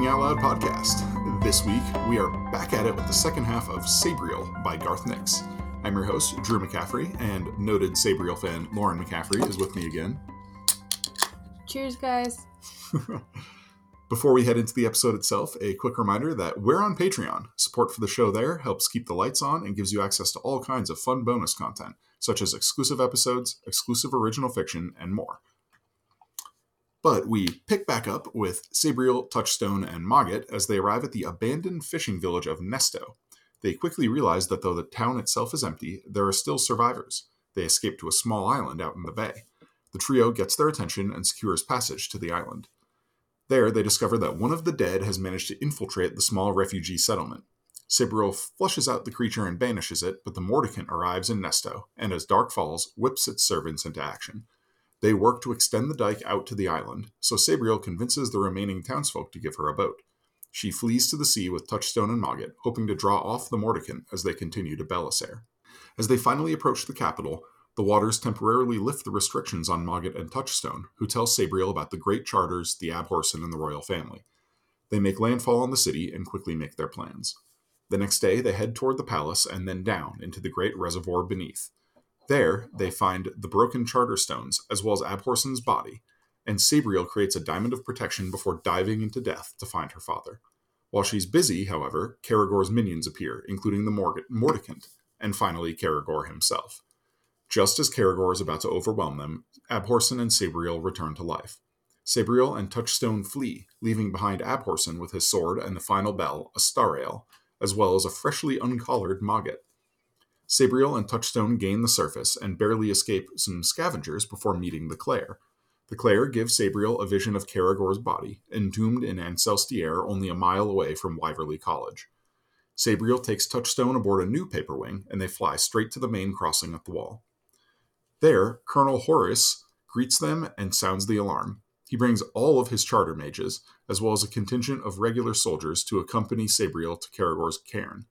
Hey everyone, welcome back to the Inking Out Loud podcast. This week, we are back at it with the second half of Sabriel by Garth Nix. I'm your host, Drew McCaffrey, and noted Sabriel fan Lauren McCaffrey is with me again. Cheers, guys. Before we head into the episode itself, a quick reminder that we're on Patreon. Support for the show there helps keep the lights on and gives you access to all kinds of fun bonus content, such as exclusive episodes, exclusive original fiction, and more. But we pick back up with Sabriel, Touchstone, and Mogget as they arrive at the abandoned fishing village of Nestowe. They quickly realize that though the town itself is empty, there are still survivors. They escape to a small island out in the bay. The trio gets their attention and secures passage to the island. There, they discover that one of the dead has managed to infiltrate the small refugee settlement. Sabriel flushes out the creature and banishes it, but the Mordicant arrives in Nestowe, and as dark falls, whips its servants into action. They work to extend the dike out to the island, so Sabriel convinces the remaining townsfolk to give her a boat. She flees to the sea with Touchstone and Mogget, hoping to draw off the Mordicant as they continue to Belisaere. As they finally approach the capital, the waters temporarily lift the restrictions on Mogget and Touchstone, who tell Sabriel about the great charters, the Abhorsen, and the royal family. They make landfall on the city and quickly make their plans. The next day, they head toward the palace and then down into the great reservoir beneath. There, they find the broken charter stones, as well as Abhorsen's body, and Sabriel creates a diamond of protection before diving into death to find her father. While she's busy, however, Kerrigor's minions appear, including the Mordicant, and finally Kerrigor himself. Just as Kerrigor is about to overwhelm them, Abhorsen and Sabriel return to life. Sabriel and Touchstone flee, leaving behind Abhorsen with his sword and the final bell, a Astarael, as well as a freshly uncollared Mogget. Sabriel and Touchstone gain the surface and barely escape some scavengers before meeting the Clayr. The Clayr gives Sabriel a vision of Kerrigor's body, entombed in Ancelstierre only a mile away from Wyverley College. Sabriel takes Touchstone aboard a new paper wing, and they fly straight to the main crossing at the wall. There, Colonel Horyse greets them and sounds the alarm. He brings all of his charter mages, as well as a contingent of regular soldiers, to accompany Sabriel to Kerrigor's cairn.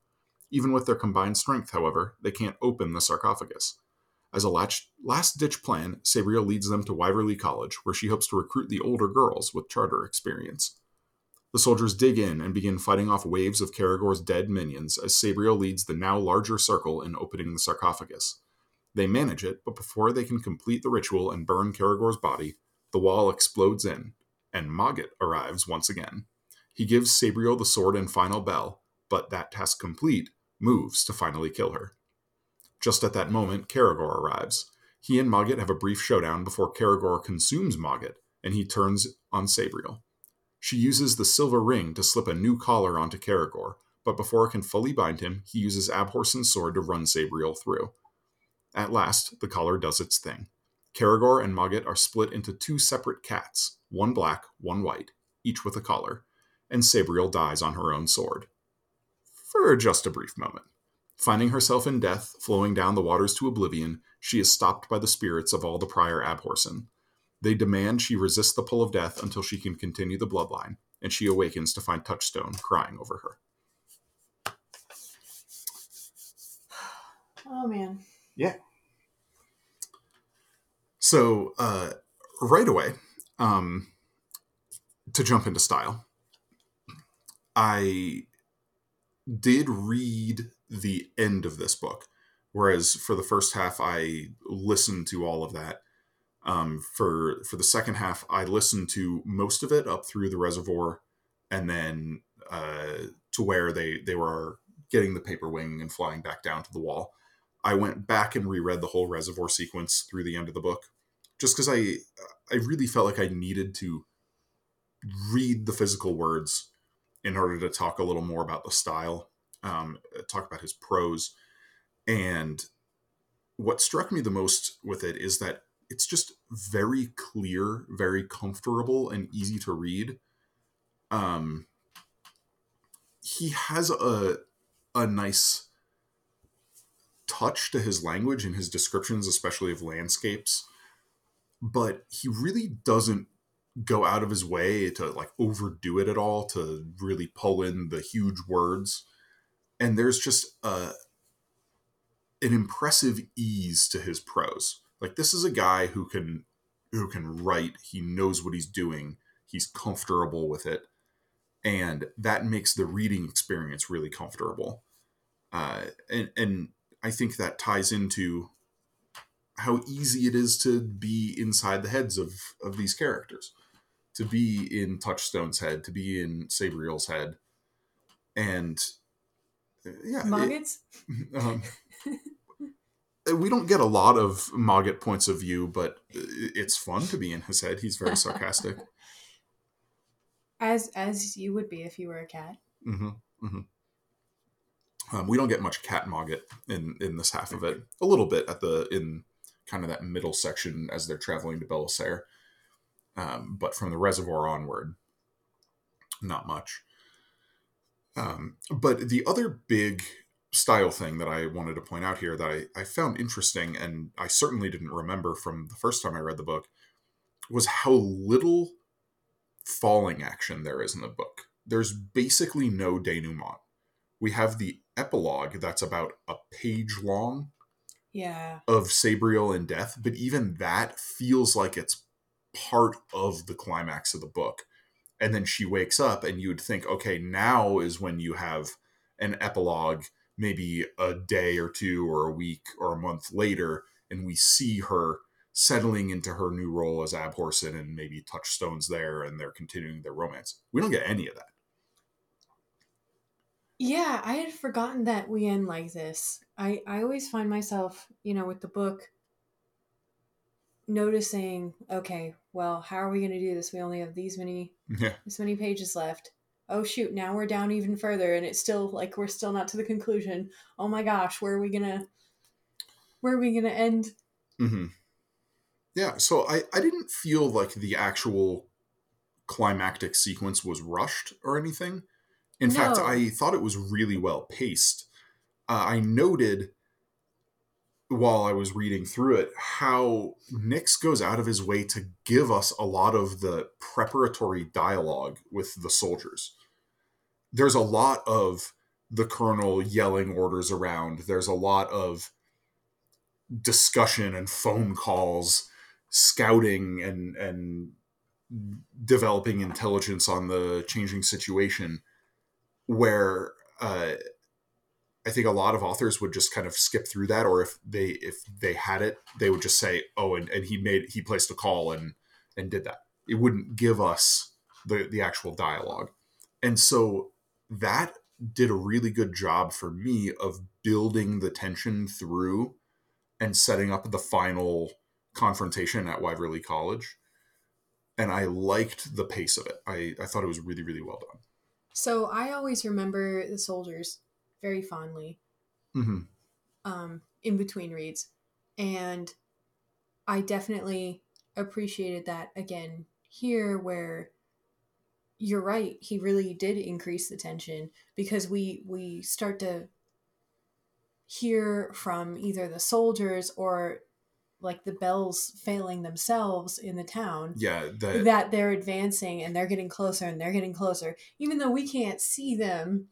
Even with their combined strength, however, they can't open the sarcophagus. As a last ditch plan, Sabriel leads them to Wyverley College, where she hopes to recruit the older girls with charter experience. The soldiers dig in and begin fighting off waves of Kerrigor's dead minions as Sabriel leads the now larger circle in opening the sarcophagus. They manage it, but before they can complete the ritual and burn Kerrigor's body, the wall explodes in, and Mogget arrives once again. He gives Sabriel the sword and final bell, but that task complete, moves to finally kill her. Just at that moment, Kerrigor arrives. He and Mogget have a brief showdown before Kerrigor consumes Mogget, and he turns on Sabriel. She uses the silver ring to slip a new collar onto Kerrigor, but before it can fully bind him, he uses Abhorsen's sword to run Sabriel through. At last, the collar does its thing. Kerrigor and Mogget are split into two separate cats, one black, one white, each with a collar, and Sabriel dies on her own sword. For just a brief moment. Finding herself in death, flowing down the waters to oblivion, she is stopped by the spirits of all the prior Abhorsen. They demand she resist the pull of death until she can continue the bloodline, and she awakens to find Touchstone crying over her. Oh man. Yeah. So uh, right away, um, to jump into style, I did read the end of this book, whereas for the first half I listened to all of that. Um, for for the second half, I listened to most of it up through the reservoir, and then uh, to where they they were getting the paper wing and flying back down to the wall. I went back and reread the whole reservoir sequence through the end of the book, just because I I really felt like I needed to read the physical words in order to talk a little more about the style, um, talk about his prose, and what struck me the most with it is that it's just very clear, very comfortable, and easy to read. Um, he has a a nice touch to his language and his descriptions, especially of landscapes. But he really doesn't go out of his way to like overdo it at all to really pull in the huge words. And there's just a an impressive ease to his prose. Like this is a guy who can who can write, he knows what he's doing. he's comfortable with it and that makes the reading experience really comfortable uh, and and i think that ties into how easy it is to be inside the heads of of these characters to be in touchstone's head to be in sabriel's head and uh, yeah Moggets? um, we don't get a lot of Mogget points of view, but it's fun to be in his head. He's very sarcastic. As as you would be if you were a cat. hmm hmm Um, we don't get much cat Mogget in in this half of it. A little bit at the in kind of that middle section as they're traveling to Belisaere, um, but from the reservoir onward, not much. Um, but the other big style thing that I wanted to point out here that I, I found interesting and I certainly didn't remember from the first time I read the book was how little falling action there is in the book. There's basically no denouement. We have the epilogue that's about a page long Yeah. of Sabriel and death, but even that feels like it's part of the climax of the book. And then she wakes up, and you would think, okay, now is when you have an epilogue, maybe a day or two, or a week, or a month later, and we see her settling into her new role as Abhorsen, and maybe Touchstone's there, and they're continuing their romance. We don't get any of that. Yeah, I had forgotten that we end like this. I I always find myself, you know, with the book noticing, okay, well, how are we going to do this? We only have these many Yeah. this many pages left. Oh shoot, now we're down even further and it's still like we're still not to the conclusion. Oh my gosh, where are we going to where are we going to end? hmm Yeah, so I, I didn't feel like the actual climactic sequence was rushed or anything. In fact, I thought it was really well paced. Uh, I noted while I was reading through it how Nix goes out of his way to give us a lot of the preparatory dialogue with the soldiers. There's a lot of the colonel yelling orders around. There's a lot of discussion and phone calls, scouting and and developing intelligence on the changing situation where uh, I think a lot of authors would just kind of skip through that, or if they if they had it, they would just say, "Oh, and, and he made he placed a call and and did that." It wouldn't give us the the actual dialogue, and so that did a really good job for me of building the tension through and setting up the final confrontation at Wyverley College. And I liked the pace of it. I, I thought it was really, really well done. So I always remember the soldiers very fondly hmm um, in between reads. And I definitely appreciated that again here, where you're right, he really did increase the tension because we we start to hear from either the soldiers or like the bells failing themselves in the town Yeah, that, that they're advancing and they're getting closer and they're getting closer even though we can't see them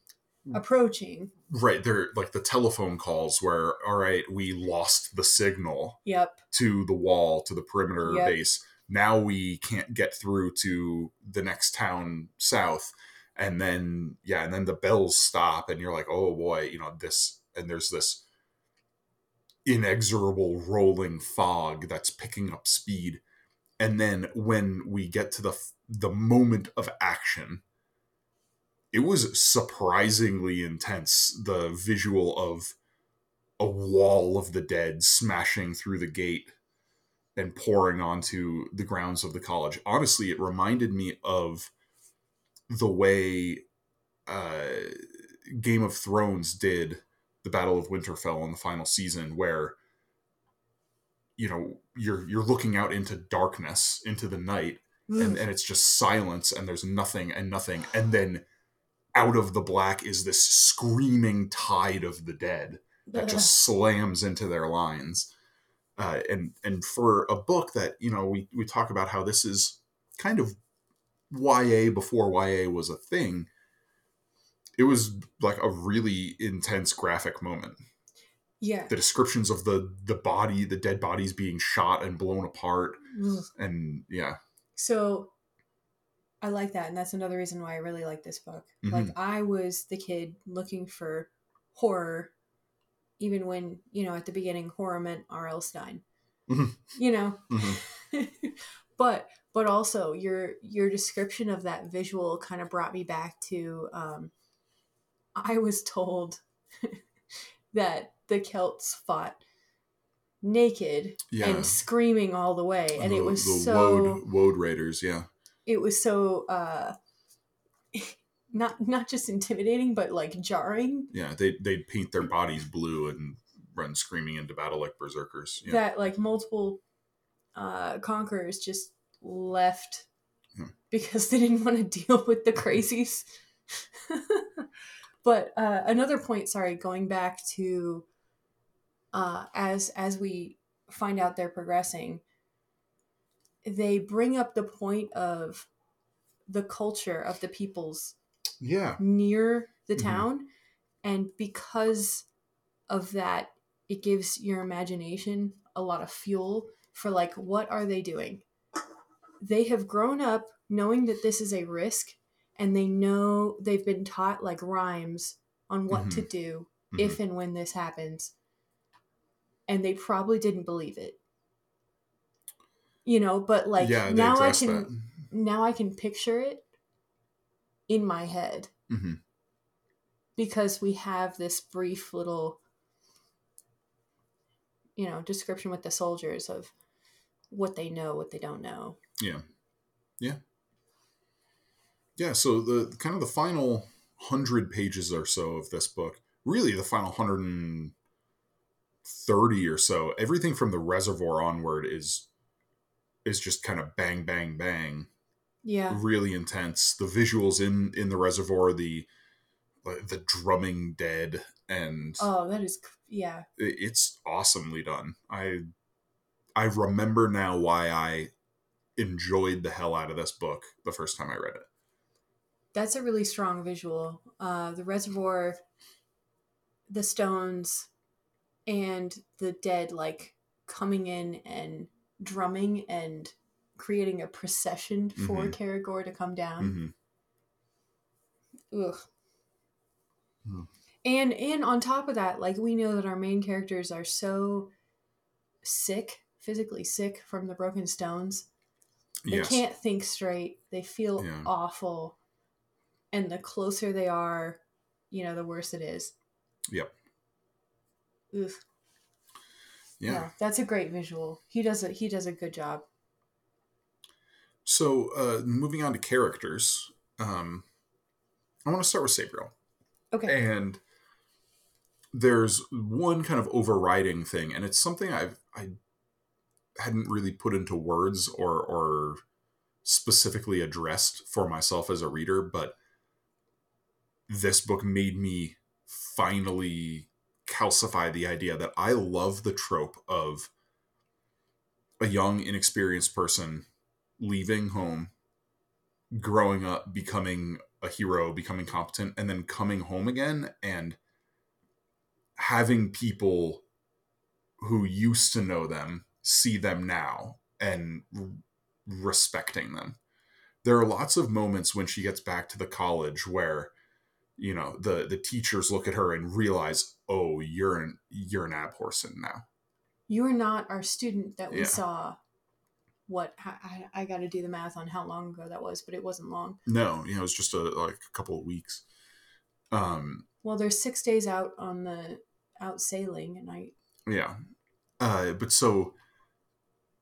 Mm. approaching right. They're like the telephone calls where, all right, we lost the signal yep to the wall, to the perimeter Yep. base. Now we can't get through to the next town south. And then, yeah, and then the bells stop, and you're like, oh boy, you know, this, and there's this inexorable rolling fog that's picking up speed. And then when we get to the the moment of action, it was surprisingly intense. The visual of a wall of the dead smashing through the gate and pouring onto the grounds of the college. Honestly, it reminded me of the way uh, Game of Thrones did the Battle of Winterfell in the final season, where you know you're you're looking out into darkness, into the night, and, and it's just silence, and there's nothing and nothing, and then out of the black is this screaming tide of the dead that just slams into their lines. Uh, and and for a book that you know we we talk about how this is kind of YA before YA was a thing. It was like a really intense graphic moment. yeah The descriptions of the the body, the dead bodies being shot and blown apart, Ugh. and yeah, so I like that, and that's another reason why I really like this book. Mhm. Like I was the kid looking for horror, even when you know at the beginning horror meant R.L. Stine. Mhm. You know, Mhm. but but also your your description of that visual kind of brought me back to. Um, I was told that the Celts fought naked Yeah. and screaming all the way, and it was the so Woad, Woad Raiders. Yeah. It was so uh not not just intimidating but like jarring Yeah. They they'd paint their bodies blue and run screaming into battle like berserkers. Yeah. that like multiple uh conquerors just left Hmm. because they didn't want to deal with the crazies but uh another point sorry going back to uh as as we find out they're progressing they bring up the point of the culture of the peoples yeah. near the Mhm. town and because of that it gives your imagination a lot of fuel for like what are they doing they have grown up knowing that this is a risk and they know they've been taught like rhymes on what to do Mhm. if and when this happens and they probably didn't believe it you know but like yeah, now i can that. now i can picture it in my head Mhm. because we have this brief little you know description with the soldiers of what they know what they don't know Yeah. Yeah. Yeah. So the kind of the final hundred pages or so of this book, really the final hundred and thirty or so, everything from the reservoir onward is is just kind of bang, bang, bang, yeah really intense. The visuals in in the reservoir, the the drumming dead, and oh that is yeah it's awesomely done. I I remember now why I enjoyed the hell out of this book the first time I read it. that's a really strong visual uh the reservoir the stones and the dead like coming in and drumming and creating a procession for Mhm. Kerrigor to come down hmm Ugh. Hmm. And and on top of that, like we know that our main characters are so sick, physically sick from the broken stones. They Yes. can't think straight. They feel Yeah. awful. And the closer they are, you know, the worse it is. Yep. Ugh. Yeah. No, that's a great visual. He does a he does a good job. So uh, moving on to characters, um, I want to start with Sabriel. Okay. and there's one kind of overriding thing and it's something i've i hadn't really put into words or or specifically addressed for myself as a reader but this book made me finally calcify the idea that i love the trope of a young inexperienced person leaving home growing up becoming a hero, becoming competent, and then coming home again and having people who used to know them see them now and respecting them. There are lots of moments when she gets back to the college where you know the the teachers look at her and realize, "Oh, you're an you're an Abhorsen now." You are not our student that we Yeah. saw. What I, I got to do the math on how long ago that was, but it wasn't long. No, you know, it was just a like a couple of weeks. Um, Well, they're six days out on the out sailing, and I yeah uh but so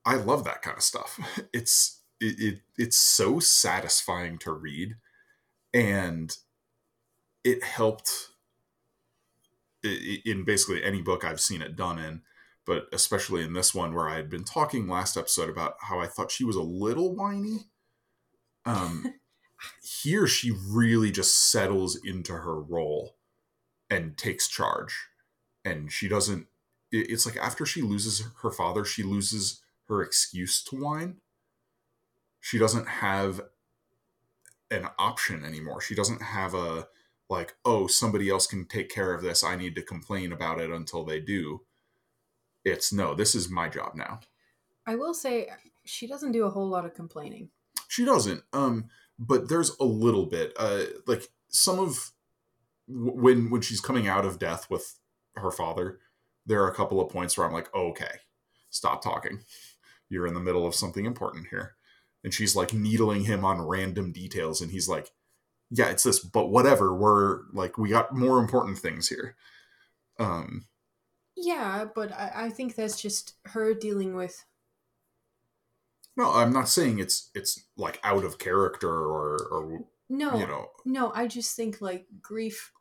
i love that kind of stuff it's it, it it's so satisfying to read and it helped in basically any book i've seen it done in but especially in this one where i had been talking last episode about how i thought she was a little whiny um here she really just settles into her role and takes charge. And she doesn't it's like after she loses her father she loses her excuse to whine. She doesn't have an option anymore. She doesn't have a like oh somebody else can take care of this. I need to complain about it until they do. It's no this is my job now. I will say she doesn't do a whole lot of complaining. she doesn't um but there's a little bit uh like some of when when she's coming out of death with her father there are a couple of points where i'm like okay stop talking. You're in the middle of something important here. And she's like needling him on random details and he's like yeah it's this but whatever we're like we got more important things here um Yeah, but I, I think that's just her dealing with. no i'm not saying it's it's like out of character or or No, you know no, I just think like grief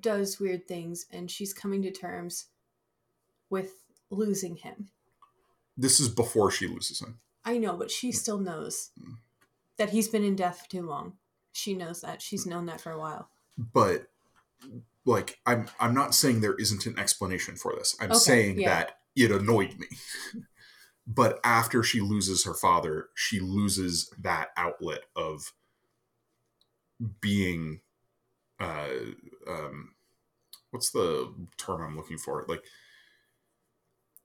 does weird things, and she's coming to terms with losing him. this is before she loses him I know, but she still knows that he's been in death too long. She knows that. She's known that for a while. but like i'm i'm not saying there isn't an explanation for this i'm Okay, saying yeah. that it annoyed me but after she loses her father she loses that outlet of being uh um what's the term i'm looking for like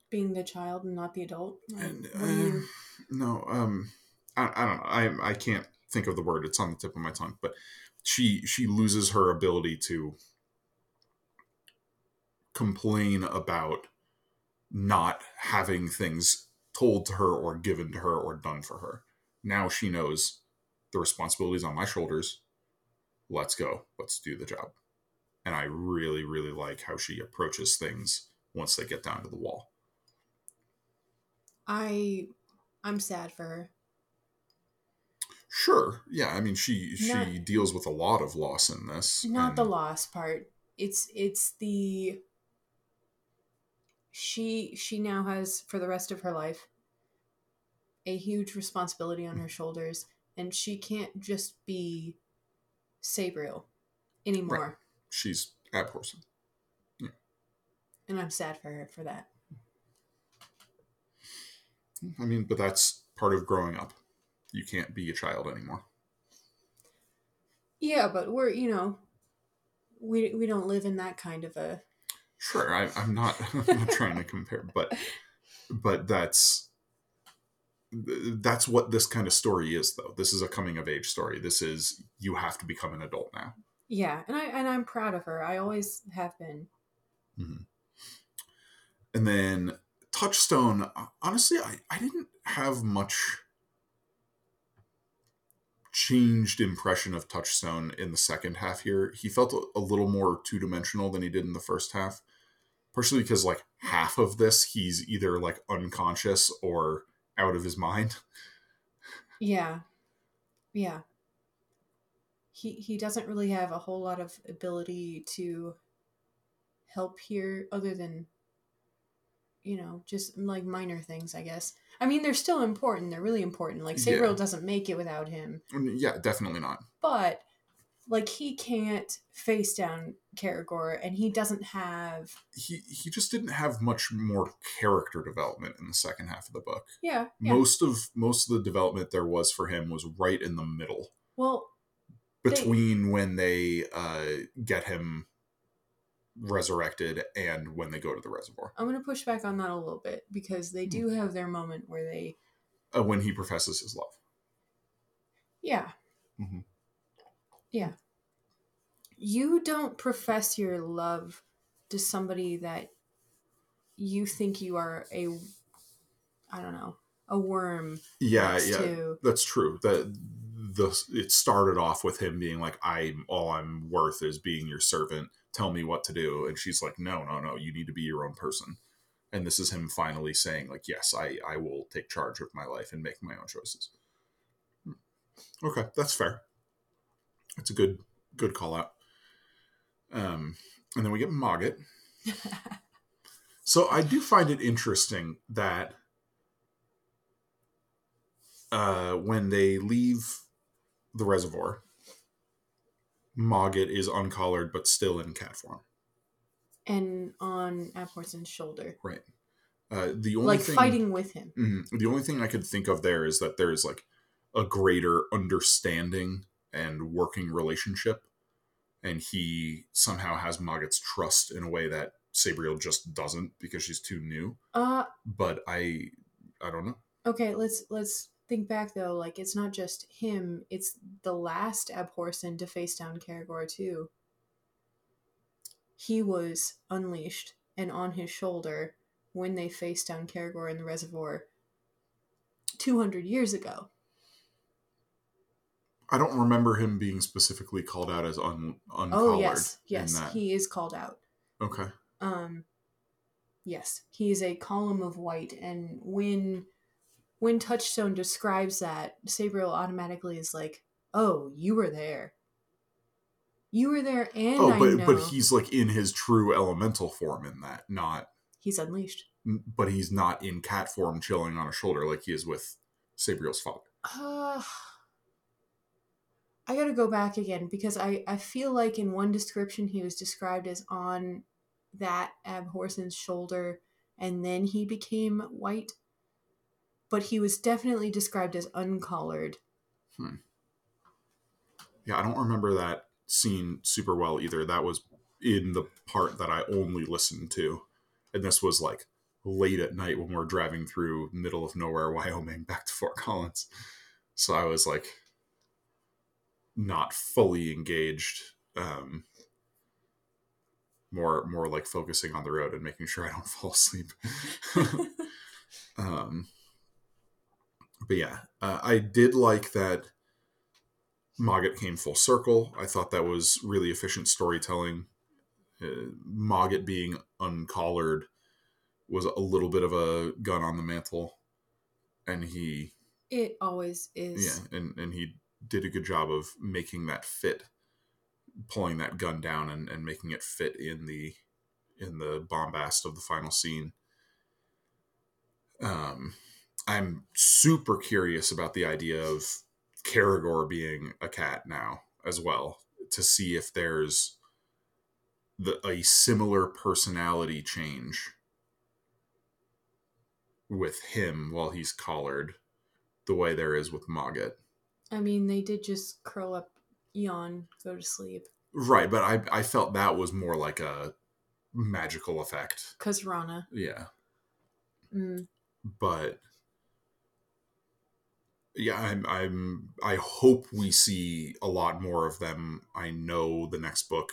Being the child and not the adult. Like, and, do you- uh, no um I, I don't know I, I can't think of the word it's on the tip of my tongue but she she loses her ability to complain about not having things told to her or given to her or done for her. Now she knows the responsibilities on my shoulders. Let's go. Let's do the job. And i really really like how she approaches things once they get down to the wall. I, I'm sad for her. Sure. Yeah. I mean, she she deals with a lot of loss in this. Not the loss part. It's it's the. She she now has for the rest of her life. A huge responsibility on her shoulders, and she can't just be Sabriel anymore. She's Abhorsen. And I'm sad for her for that. I mean, but that's part of growing up. You can't be a child anymore. Yeah, but we're you know, we we don't live in that kind of a Sure. I, I'm not. I'm not trying to compare, but but that's that's what this kind of story is, though. This is a coming of age story. This is you have to become an adult now. yeah, and I and I'm proud of her. I always have been. Mm-hmm. And then Touchstone, honestly, I, I didn't have much changed impression of Touchstone in the second half here. He felt a, little more two dimensional than he did in the first half. Partially because like half of this he's either like unconscious or out of his mind. Yeah. Yeah. He he doesn't really have a whole lot of ability to help here other than you know, just like minor things, I guess. I mean, they're still important. They're really important. Like Yeah. Sabriel doesn't make it without him, Mm, Yeah, definitely not. but like he can't face down Kerrigor and he doesn't have He he just didn't have much more character development in the second half of the book. yeah, yeah. Most of most of the development there was for him was right in the middle. well, They- between when they uh, get him resurrected and when they go to the reservoir. I'm going to push back on that a little bit because they do have their moment where they Uh, when he professes his love. Yeah. Mhm. Yeah. You don't profess your love to somebody that you think you are a, I don't know, a worm. Yeah, yeah, To. that's true. That the it started off with him being like, "I'm all I'm worth is being your servant. Tell me what to do." And she's like, "No, no, no. You need to be your own person." And this is him finally saying, "Like, yes, I I will take charge of my life and make my own choices." Hmm. Okay, that's fair. That's a good good call out. Um, and then we get Mogget. So I do find it interesting that uh, when they leave the reservoir, Mogget is uncollared but still in cat form. and on Abhorsen's shoulder. Right. Uh, the only Like thing, fighting with him. Mhm. the only thing I could think of there is that there is like a greater understanding and working relationship, and he somehow has Mogget's trust in a way that Sabriel just doesn't because she's too new. Uh, But I, I don't know. okay, let's let's think back though, like it's not just him; it's the last Abhorsen to face down Kerrigor too. He was unleashed and on his shoulder when they faced down Kerrigor in the reservoir two hundred years ago. I don't remember him being specifically called out as un uncollared. Oh yes, yes, he is called out. Okay. Um, yes, he is a column of white, and when when Touchstone describes that, Sabriel automatically is like, "Oh, you were there. You were there, and oh, I but but he's like in his true elemental form in that, not. he's unleashed." But he's not in cat form, chilling on a shoulder like he is with Sabriel's father. Uh, I gotta go back again because I, I feel like in one description he was described as on that Abhorsen's shoulder and then he became white. But he was definitely described as uncollared. Yeah, I don't remember that scene super well either. That was in the part that I only listened to, and this was like late at night when we're driving through middle of nowhere Wyoming back to Fort Collins. So I was like not fully engaged. Um, more more like focusing on the road and making sure I don't fall asleep. um, but yeah, uh, I did like that Mogget came full circle. I thought that was really efficient storytelling. Uh, Mogget being uncollared was a little bit of a gun on the mantle, and he It always is. yeah, and and he did a good job of making that fit, pulling that gun down and and making it fit in the in the bombast of the final scene. Um, I'm super curious about the idea of Kerrigor being a cat now as well to see if there's the a similar personality change with him while he's collared the way there is with Mogget. I mean, they did just curl up, yawn, go to sleep. Right, but I I felt that was more like a magical effect. Cause Ranna. Yeah. Mm. But yeah, I'm I'm I hope we see a lot more of them. I know the next book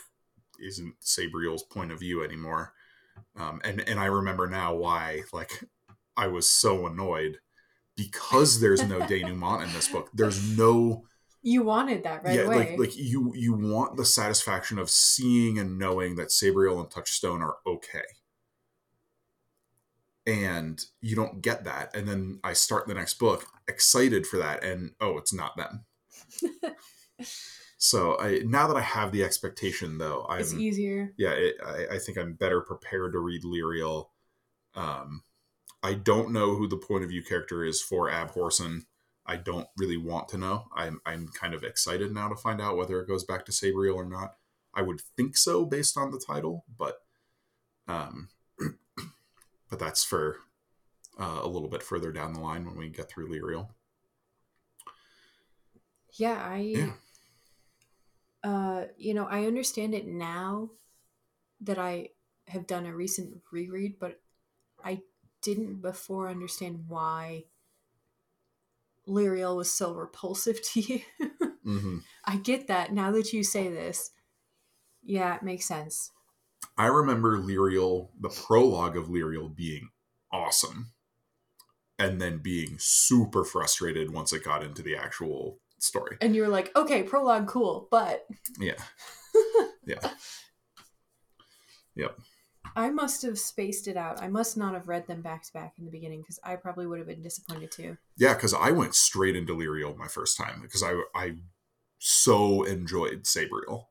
isn't Sabriel's point of view anymore. Um, and and I remember now why like I was so annoyed because there's no denouement in this book. There's no You wanted that right yeah, away. like like you you want the satisfaction of seeing and knowing that Sabriel and Touchstone are okay. And you don't get that. And then I start the next book excited for that and oh, it's not them. so I now that I have the expectation though, I'm it's easier. yeah, it, I, I think I'm better prepared to read Lirael. Um, I don't know who the point of view character is for Abhorsen. I don't really want to know. I'm I'm kind of excited now to find out whether it goes back to Sabriel or not. I would think so based on the title, but um, but that's for uh, a little bit further down the line when we get through Lirael. Yeah, I Yeah. uh you know, I understand it now that I have done a recent reread, but I didn't before understand why Lirael was so repulsive to you. hmm I get that now that you say this. Yeah, it makes sense. I remember Lirael, the prologue of Lirael being awesome, and then being super frustrated once it got into the actual story. And you were like, okay, prologue, cool, but Yeah. Yeah. Yep. I must have spaced it out. I must not have read them back to back in the beginning because I probably would have been disappointed too. Yeah, because I went straight into Lirael my first time because I I so enjoyed Sabriel.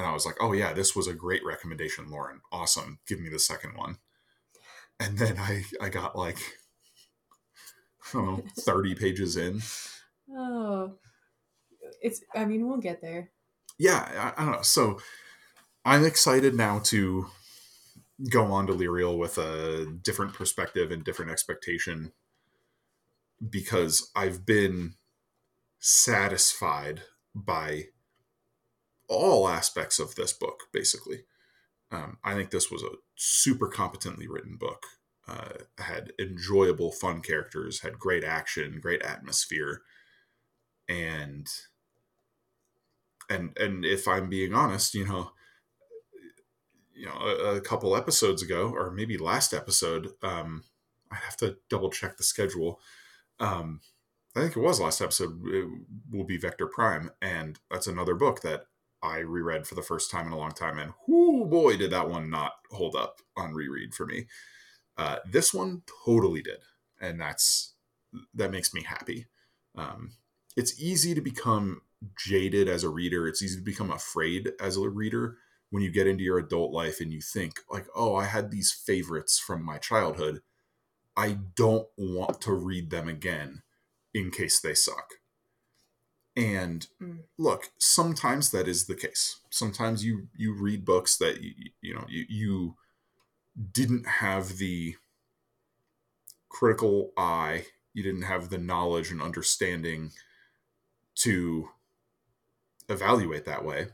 And I was like, oh yeah, this was a great recommendation, Lauren. Awesome. Give me the second one. And then I I got like I don't know, 30 pages in. Oh, it's. I mean, we'll get there. yeah, I, I don't know. So I'm excited now to go on to Lirael with a different perspective and different expectation because I've been satisfied by all aspects of this book, basically. Um, I think this was a super competently written book. uh, had enjoyable, fun characters, had great action, great atmosphere, and and and if I'm being honest, you know, you know, a, a couple episodes ago, or maybe last episode, um, I have to double check the schedule. Um, I think it was last episode. It will be Vector Prime, and that's another book that I reread for the first time in a long time, and whoo boy, did that one not hold up on reread for me. Uh, this one totally did, and that's that makes me happy. Um, it's easy to become jaded as a reader. It's easy to become afraid as a reader when you get into your adult life and you think like, "Oh, I had these favorites from my childhood. I don't want to read them again in case they suck." And Mm. look, sometimes that is the case. Sometimes you you read books that you, you know you you didn't have the critical eye, you didn't have the knowledge and understanding to evaluate that way.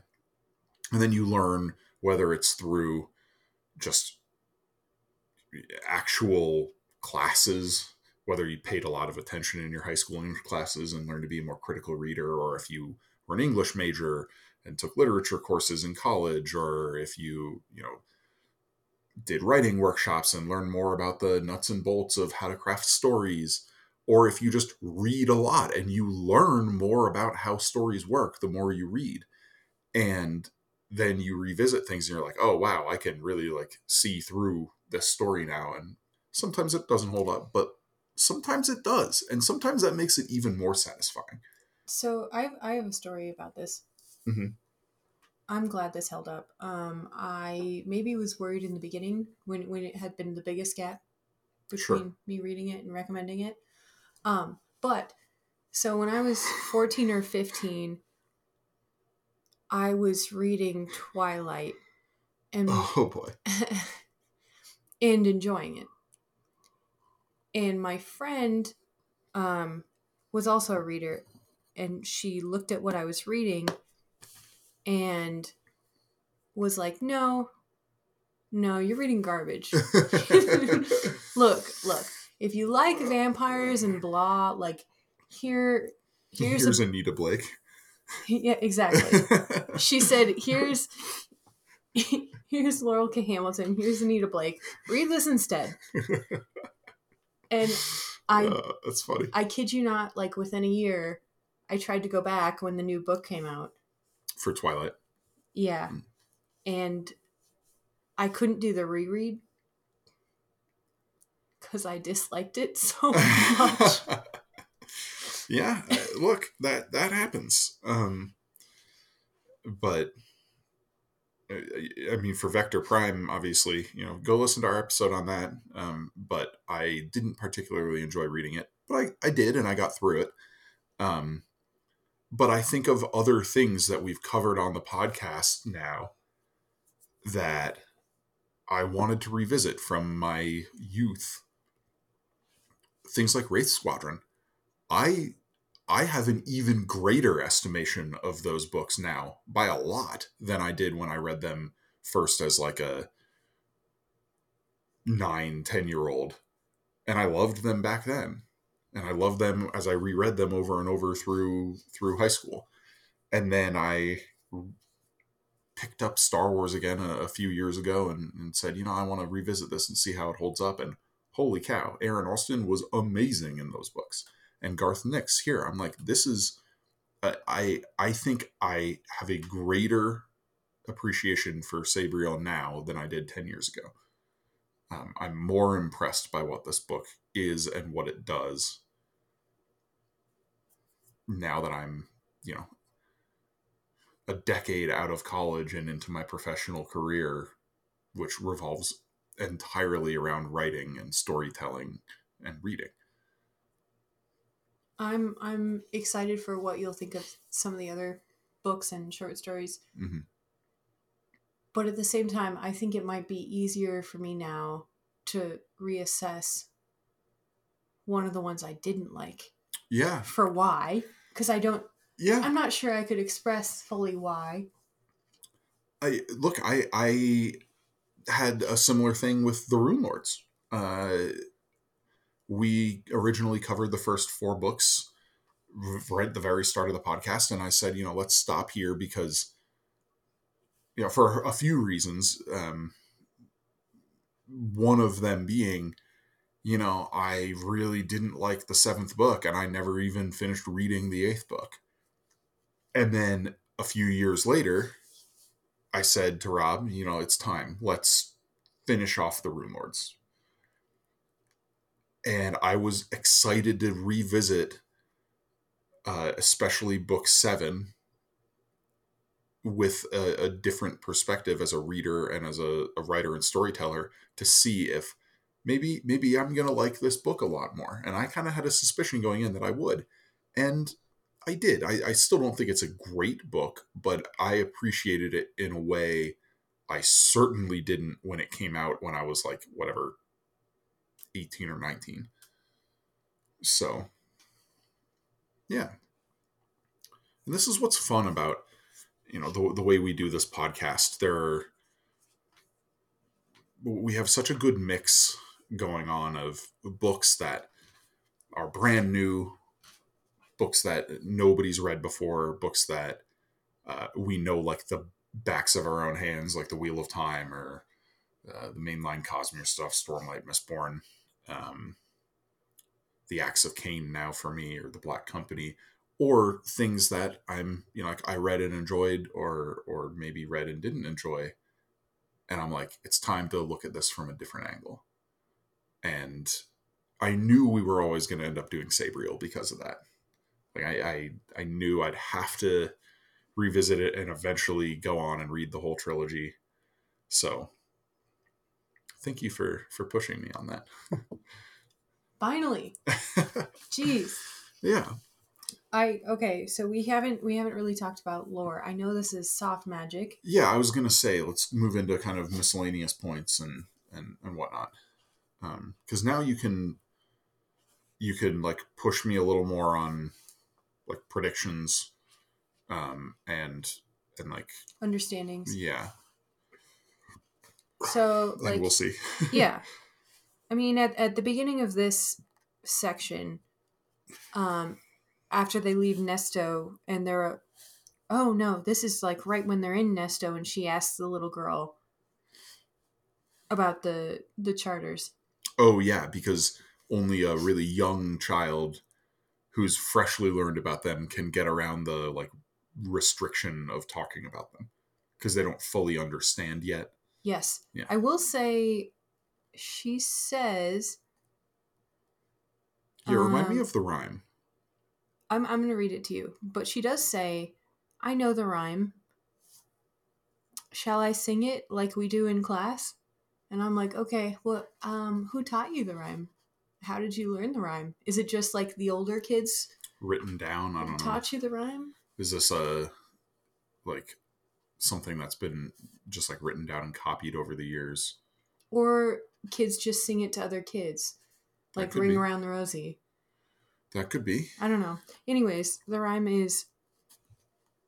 And then you learn whether it's through just actual classes, whether you paid a lot of attention in your high school English classes and learned to be a more critical reader, or if you were an English major and took literature courses in college, or if you, you know, did writing workshops and learned more about the nuts and bolts of how to craft stories, or if you just read a lot and you learn more about how stories work the more you read. And then you revisit things and you're like, oh wow, I can really like see through this story now. And sometimes it doesn't hold up, but sometimes it does. And sometimes that makes it even more satisfying. So I I have a story about this. Mhm. I'm glad this held up. Um, I maybe was worried in the beginning when when it had been the biggest gap between Sure. me reading it and recommending it. Um, but so when I was 14 or 15, I was reading Twilight and Oh boy. and enjoying it. And my friend um, was also a reader, and she looked at what I was reading and was like, "No, no, you're reading garbage. look, look. If you like vampires and blah, like here, here's, Here's a, Anita Blake. yeah, exactly." she said, "Here's." Here's Laurel K. Hamilton. Here's Anita Blake. Read this instead. And I Uh, that's funny. I kid you not, like within a year, I tried to go back when the new book came out. For Twilight. Yeah. Mm. And I couldn't do the reread because I disliked it so much. yeah, uh, look, that that happens. Um, but I mean, for Vector Prime, obviously, you know, go listen to our episode on that. Um, but I didn't particularly enjoy reading it, but I, I did, and I got through it. Um, but I think of other things that we've covered on the podcast now that I wanted to revisit from my youth. Things like Wraith Squadron. I I have an even greater estimation of those books now by a lot than I did when I read them first as like a nine, ten year old. And I loved them back then. And I loved them as I reread them over and over through through high school. And then I picked up Star Wars again a, a few years ago and, and said, you know, I want to revisit this and see how it holds up. And holy cow, Aaron Allston was amazing in those books and Garth Nix here. I'm like, this is, uh, I I think I have a greater appreciation for Sabriel now than I did ten years ago. Um, I'm more impressed by what this book is and what it does now that I'm, you know, a decade out of college and into my professional career, which revolves entirely around writing and storytelling and reading. I'm I'm excited for what you'll think of some of the other books and short stories. Mhm. But at the same time, I think it might be easier for me now to reassess one of the ones I didn't like Yeah, for why because I don't yeah. I'm not sure I could express fully why. I look, I I had a similar thing with the Rune Lords. uh, we originally covered the first four books right at the very start of the podcast, and I said, you know, let's stop here because, you know, for a few reasons. Um, one of them being, you know, I really didn't like the seventh book, and I never even finished reading the eighth book. And then a few years later, I said to Rob, you know, it's time. Let's finish off the Rune Lords. And I was excited to revisit, uh, especially book seven, with a, a, different perspective as a reader and as a, a writer and storyteller to see if maybe maybe I'm gonna like this book a lot more. And I kind of had a suspicion going in that I would. And I did. I, I still don't think it's a great book, but I appreciated it in a way I certainly didn't when it came out when I was like, whatever, 18 or 19. So, yeah. And this is what's fun about, you know, the, the way we do this podcast. There are, we have such a good mix going on of books that are brand new books that nobody's read before, books that uh, we know like the backs of our own hands, like the Wheel of Time or uh, the mainline Cosmere stuff, Stormlight, Mistborn, um, the Acts of Caine now for me, or the Black Company, or things that I'm, you know, like I read and enjoyed, or or maybe read and didn't enjoy, and I'm like, it's time to look at this from a different angle, and I knew we were always going to end up doing Sabriel because of that. Like I, I, I knew I'd have to revisit it and eventually go on and read the whole trilogy. So thank you for for pushing me on that. Finally. Jeez. Yeah. I okay, so we haven't we haven't really talked about lore. I know this is soft magic. Yeah, I was gonna say let's move into kind of miscellaneous points and and and whatnot. Um, because now you can you can like push me a little more on like predictions um and and like understandings yeah so like we'll see. yeah. I mean at, at the beginning of this section um after they leave Nestowe and they're oh no this is like right when they're in Nestowe and she asks the little girl about the the charters. Oh yeah because only a really young child who's freshly learned about them can get around the like restriction of talking about them because they don't fully understand yet. Yes. Yeah. I will say she says Yeah, remind um, me of the rhyme. I'm I'm going to read it to you, but she does say, "I know the rhyme. Shall I sing it like we do in class?" And I'm like, "Okay, well, um who taught you the rhyme?" how did you learn the rhyme? Is it just like the older kids written down? I don't taught know. you the rhyme. Is this a like something that's been just like written down and copied over the years? Or kids just sing it to other kids, like "Ring be. Around the Rosie." That could be. I don't know. Anyways, the rhyme is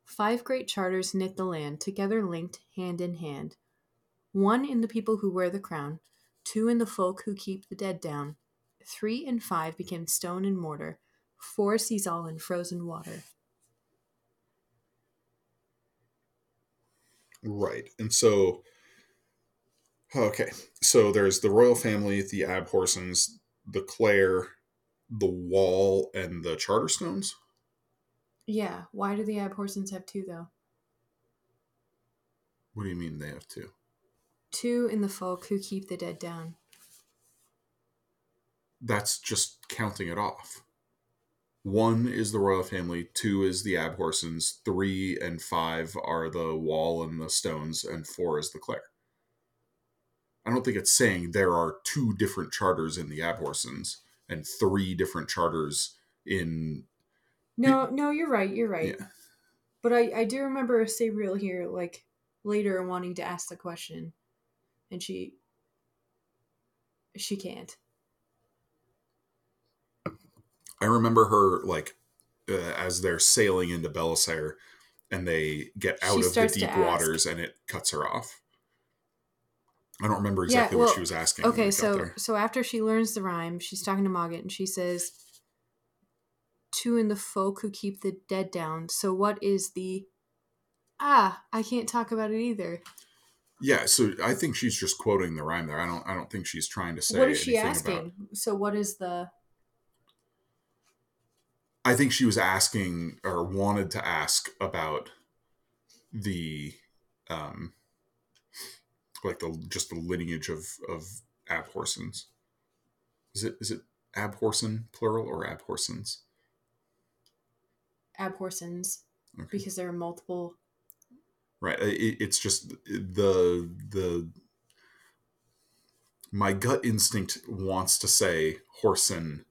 Five great charters knit the land, together linked hand in hand. One in the people who wear the crown, two in the folk who keep the dead down, Three and five became stone and mortar. Four sees all in frozen water. Right. And so, okay. So there's the royal family, the Abhorsens, the Clayr, the Wall, and the Charterstones. Yeah. Why do the Abhorsens have two, though? What do you mean they have two? Two in the folk who keep the dead down that's just counting it off. One is the royal family, two is the Abhorsens, three and five are the wall and the stones, and four is the Clayr. I don't think it's saying there are two different charters in the Abhorsens and three different charters in. No, no, you're right. You're right. Yeah. But I, I do remember Sabriel here, like later wanting to ask the question, and she, she can't. I remember her like uh, as they're sailing into Belisaere and they get out she of the deep waters and it cuts her off. I don't remember exactly well, what she was asking. Okay, so so after she learns the rhyme, she's talking to Mogget and she says, "Two in the folk who keep the dead down." So what is the? Ah, I can't talk about it either. yeah, so I think she's just quoting the rhyme there. I don't I don't think she's trying to say what is she asking? about- So what is the? I think she was asking or wanted to ask about the um like the just the lineage of of Abhorsens. Is it is it abhorsen plural or Abhorsens? Abhorsens, Okay. because there are multiple. Right. It, it's just the the my gut instinct wants to say horsen,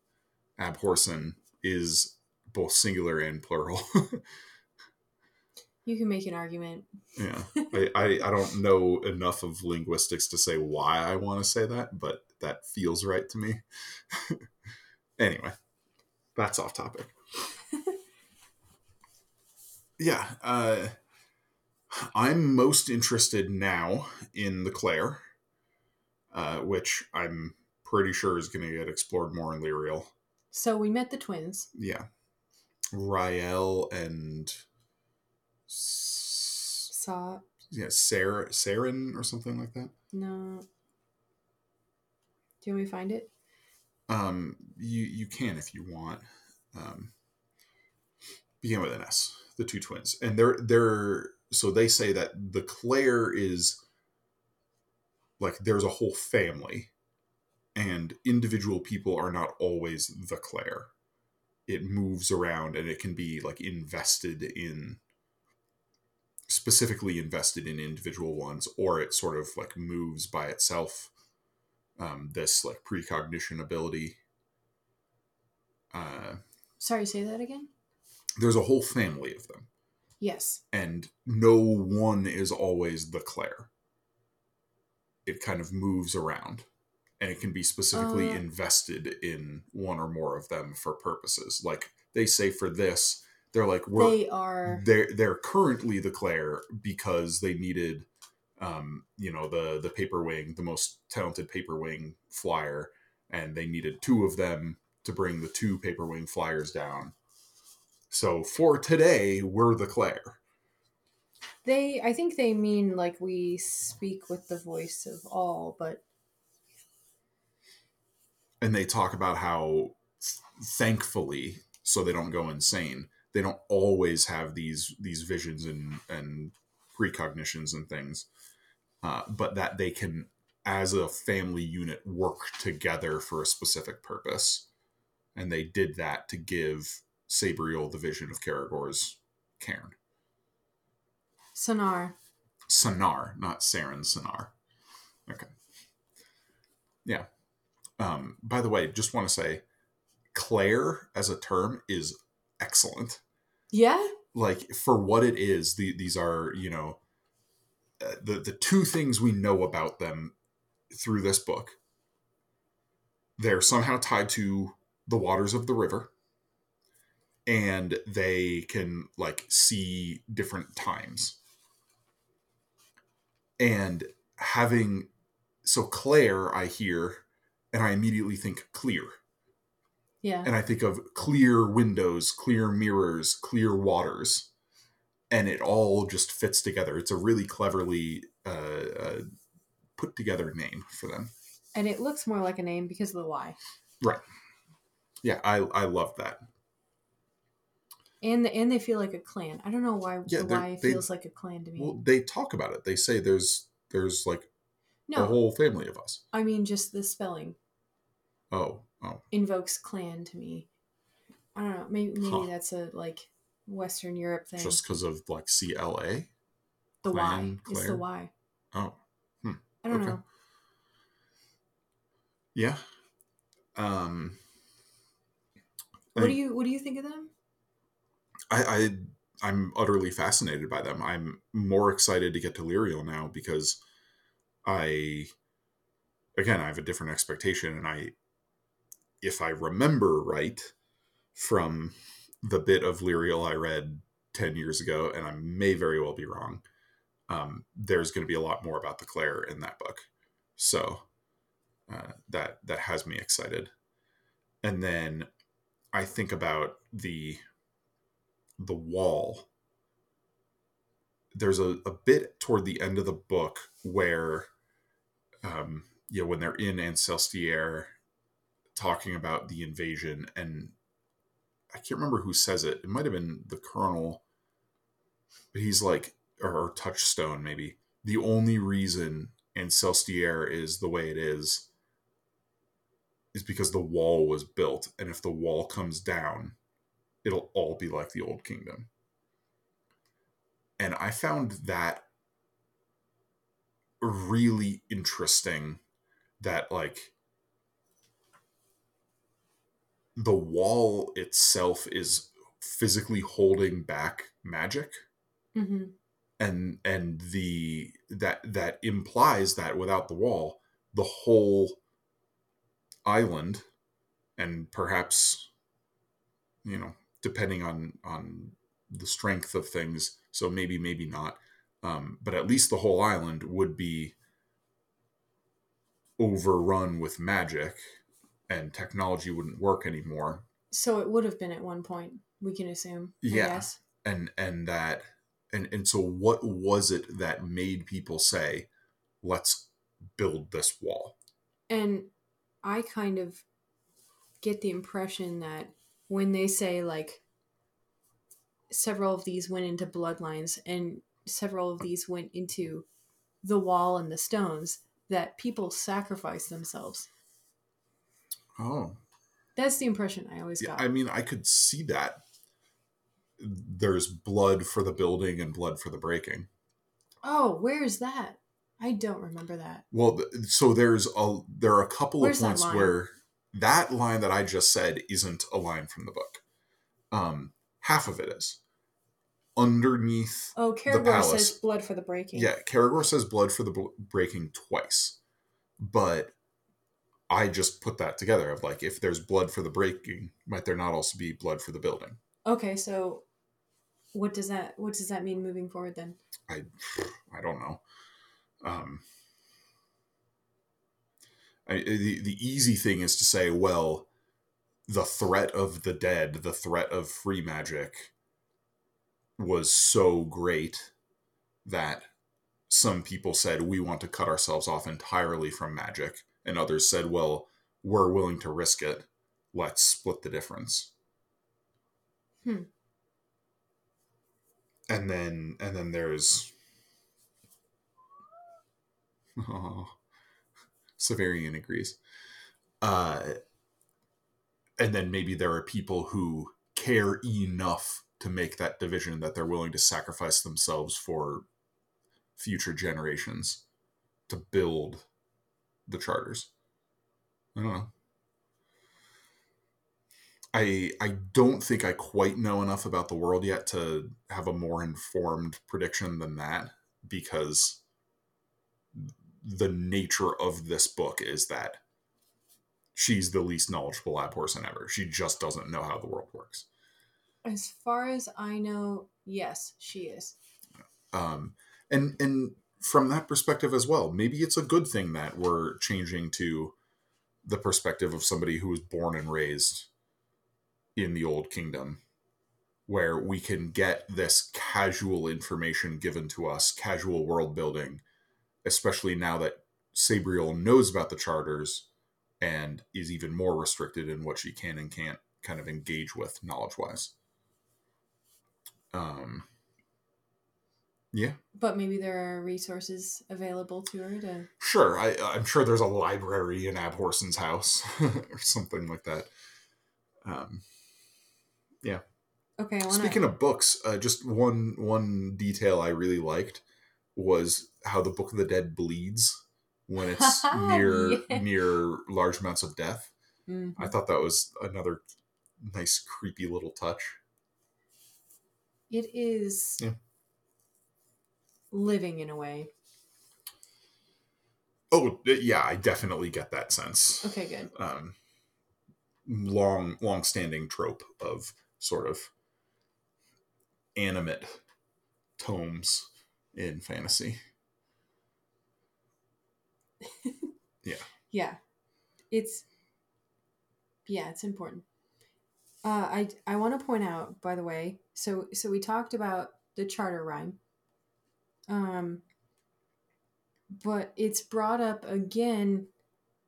abhorsen is both singular and plural. You can make an argument. yeah. I, I, I don't know enough of linguistics to say why I want to say that, but that feels right to me. anyway, that's off topic. yeah. Uh, I'm most interested now in the Clayr, uh, which I'm pretty sure is going to get explored more in Lirael. So we met the twins. Yeah. Rael and S- Saw yeah, Sarah Saren or something like that. no. Do you want me to find it? Um, you you can if you want. Um, begin with an S. The two twins, and they're they're so they say that the Clayr is like there's a whole family, and individual people are not always the Clayr. It moves around, and it can be like invested in specifically invested in individual ones, or it sort of like moves by itself. Um, this like precognition ability. Uh, Sorry, say that again. there's a whole family of them, Yes. and no one is always the Clayr. It kind of moves around, and it can be specifically Uh. invested in one or more of them for purposes. Like they say for this, they're like we're They are. they're they're currently the Clayr because they needed um you know the the paper wing the most talented paper wing flyer and they needed two of them to bring the two paper wing flyers down so for today we're the Clayr They. I think they mean like we speak with the voice of all, but and they talk about how thankfully so they don't go insane they don't always have these these visions and and precognitions and things uh, but that they can as a family unit work together for a specific purpose and they did that to give Sabriel the vision of Kerrigor's cairn sonar. Sonar, not Saren Sonar. Okay. Yeah. Um, by the way, just want to say Clayr as a term is excellent. Yeah. Like for what it is, the, these are, you know, uh, the the two things we know about them through this book. They're somehow tied to the waters of the river and they can like see different times and having so Clayr i hear and i immediately think clear Yeah. and i think of clear windows clear mirrors clear waters and it all just fits together it's a really cleverly uh, uh, put together name for them and it looks more like a name because of the Y. Right. Yeah i i love that And and they feel like a clan. I don't know why Yeah, the Y they- feels like a clan to me. well they talk about it they say there's there's like no, a whole family of us I mean just the spelling oh oh invokes clan to me. I don't know. Maybe maybe Huh. that's a like Western Europe thing. just because of like cla the Y. It's the? Y. oh I don't Okay. know. yeah um I What do you what do you think of them? I, I I'm utterly fascinated by them. I'm more excited to get to Lirael now because I again I have a different expectation and I if I remember right from the bit of Lirael I read 10 years ago, and I may very well be wrong, um, there's going to be a lot more about the Clayr in that book. So uh, that that has me excited. And then I think about the the wall. There's a, a bit toward the end of the book where um, you know, when they're in Ancelstierre talking about the invasion and I can't remember who says it. It might have been the Colonel, but he's like, or, Touchstone maybe. The only reason Ancelstierre is the way it is is because the wall was built, and if the wall comes down, it'll all be like the old kingdom. And I found that really interesting that like the wall itself is physically holding back magic Mm-hmm. and and the that that implies that without the wall the whole island and perhaps you know depending on on the strength of things so maybe maybe not um, but at least the whole island would be overrun with magic and technology wouldn't work anymore So it would have been at one point. We can assume. Yeah. and and that and and so what was it that made people say let's build this wall And I kind of get the impression that when they say like several of these went into bloodlines and several of these went into the wall and the stones, that people sacrifice themselves. oh That's the impression I always yeah, got. i mean i could see that there's blood for the building and blood for the breaking oh, where's that? I don't remember that. well so there's a there are a couple Where's of points where that line that i just said isn't a line from the book um half of it is underneath Oh, Kerrigor says blood for the breaking. Yeah, Kerrigor says blood for the bl- breaking twice, but I just put that together of like if there's blood for the breaking, might there not also be blood for the building? Okay, so what does that what does that mean moving forward then? I I don't know. Um, I, the the easy thing is to say, well, the threat of the dead, the threat of free magic, was so great that some people said we want to cut ourselves off entirely from magic, and others said, well, we're willing to risk it. Let's split the difference. Hmm. And then and then there's Oh, Severian agrees. Uh, and then maybe there are people who care enough to make that division that they're willing to sacrifice themselves for future generations to build the charters. I don't know. I I don't think I quite know enough about the world yet to have a more informed prediction than that because the nature of this book is that she's the least knowledgeable lab person ever. She just doesn't know how the world works. As far as I know, yes, she is. Um, and and from that perspective as well, maybe it's a good thing that we're changing to the perspective of somebody who was born and raised in the old kingdom where we can get this casual information given to us, casual world building, especially now that Sabriel knows about the charters and is even more restricted in what she can and can't kind of engage with knowledge wise. Um, yeah, But maybe there are resources available to her to sure. I, I'm sure there's a library in Abhorsen's house or something like that. Um, Yeah. Okay, I wanna Speaking of books, uh, just one one detail I really liked was how the Book of the Dead bleeds when it's near Yeah. near large amounts of death. Mhm. I thought that was another nice, creepy little touch. It is Yeah. living in a way. Oh uh, yeah, I definitely get that sense. Okay, good. Um, long, long-standing trope of sort of animate tomes in fantasy. Yeah. Yeah. It's yeah, it's important. Uh, I I want to point out, by the way. So so we talked about the charter rhyme. Um, but it's brought up again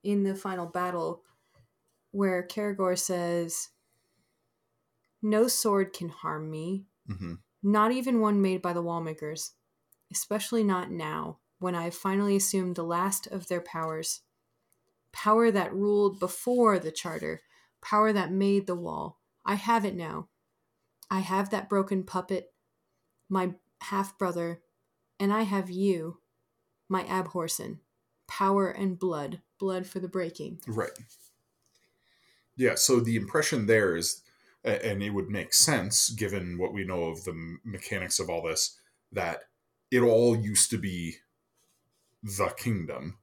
in the final battle, where Kerrigor says, "No sword can harm me, hmm not even one made by the wallmakers, especially not now, when I have finally assumed the last of their powers. Power that ruled before the charter, power that made the wall. I have it now. I have that broken puppet, my half brother, and I have you, my Abhorsen, Power and blood, blood for the breaking. Right. Yeah, so the impression there is, and it would make sense given what we know of the mechanics of all this, that it all used to be the kingdom.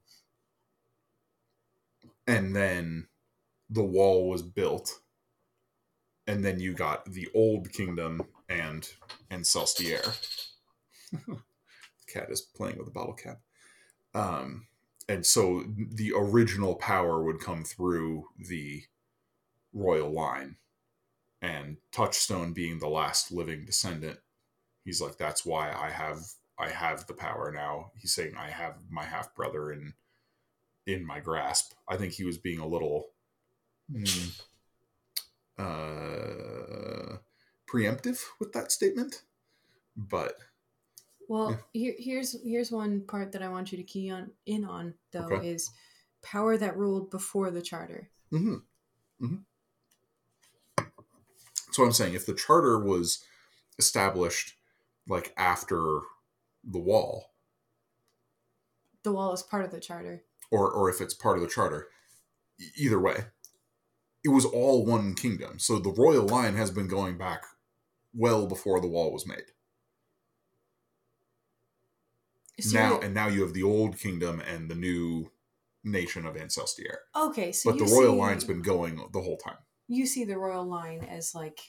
And then the wall was built. And then you got the old kingdom and Ancelstierre. the cat is playing with a bottle cap. Um, and so the original power would come through the royal line and touchstone being the last living descendant he's like that's why i have i have the power now he's saying i have my half brother in in my grasp i think he was being a little mm, uh preemptive with that statement but Well, here, here's here's one part that I want you to key on in on though Okay. is power that ruled before the charter. hmm hmm So I'm saying if the charter was established like after the wall, The wall is part of the charter. or or if it's part of the charter, either way, it was all one kingdom. So the royal line has been going back well before the wall was made. So now and now you have the old kingdom and the new nation of Ancelstierre. okay, so But the royal see- line's been going the whole time. you see the royal line as like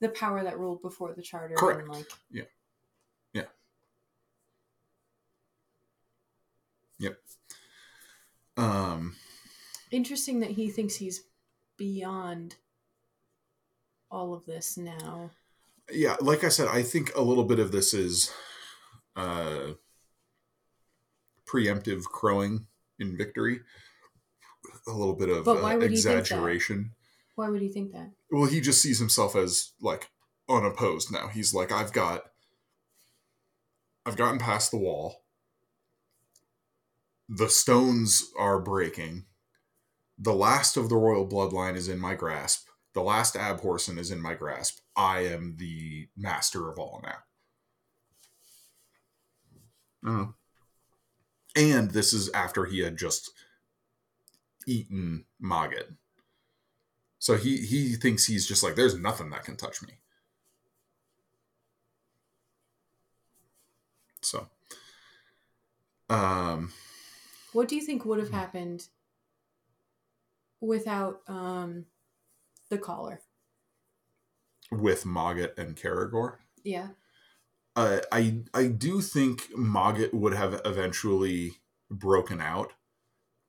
the power that ruled before the charter Correct. and like Um interesting that he thinks he's beyond all of this now. yeah like i said i think a little bit of this is uh preemptive crowing in victory. A little bit of But why uh, exaggeration. Why would he think that? well he just sees himself as like unopposed now. He's like i've got i've gotten past the wall. The stones are breaking the last of the royal bloodline is in my grasp. The last abhorsen is in my grasp. I am the master of all now. Uh, and this is after he had just eaten Mogget. So he he thinks he's just like there's nothing that can touch me. So um What do you think would have happened without um the collar? with Mogget and Kerrigor. Yeah. Uh, I I do think Mogget would have eventually broken out.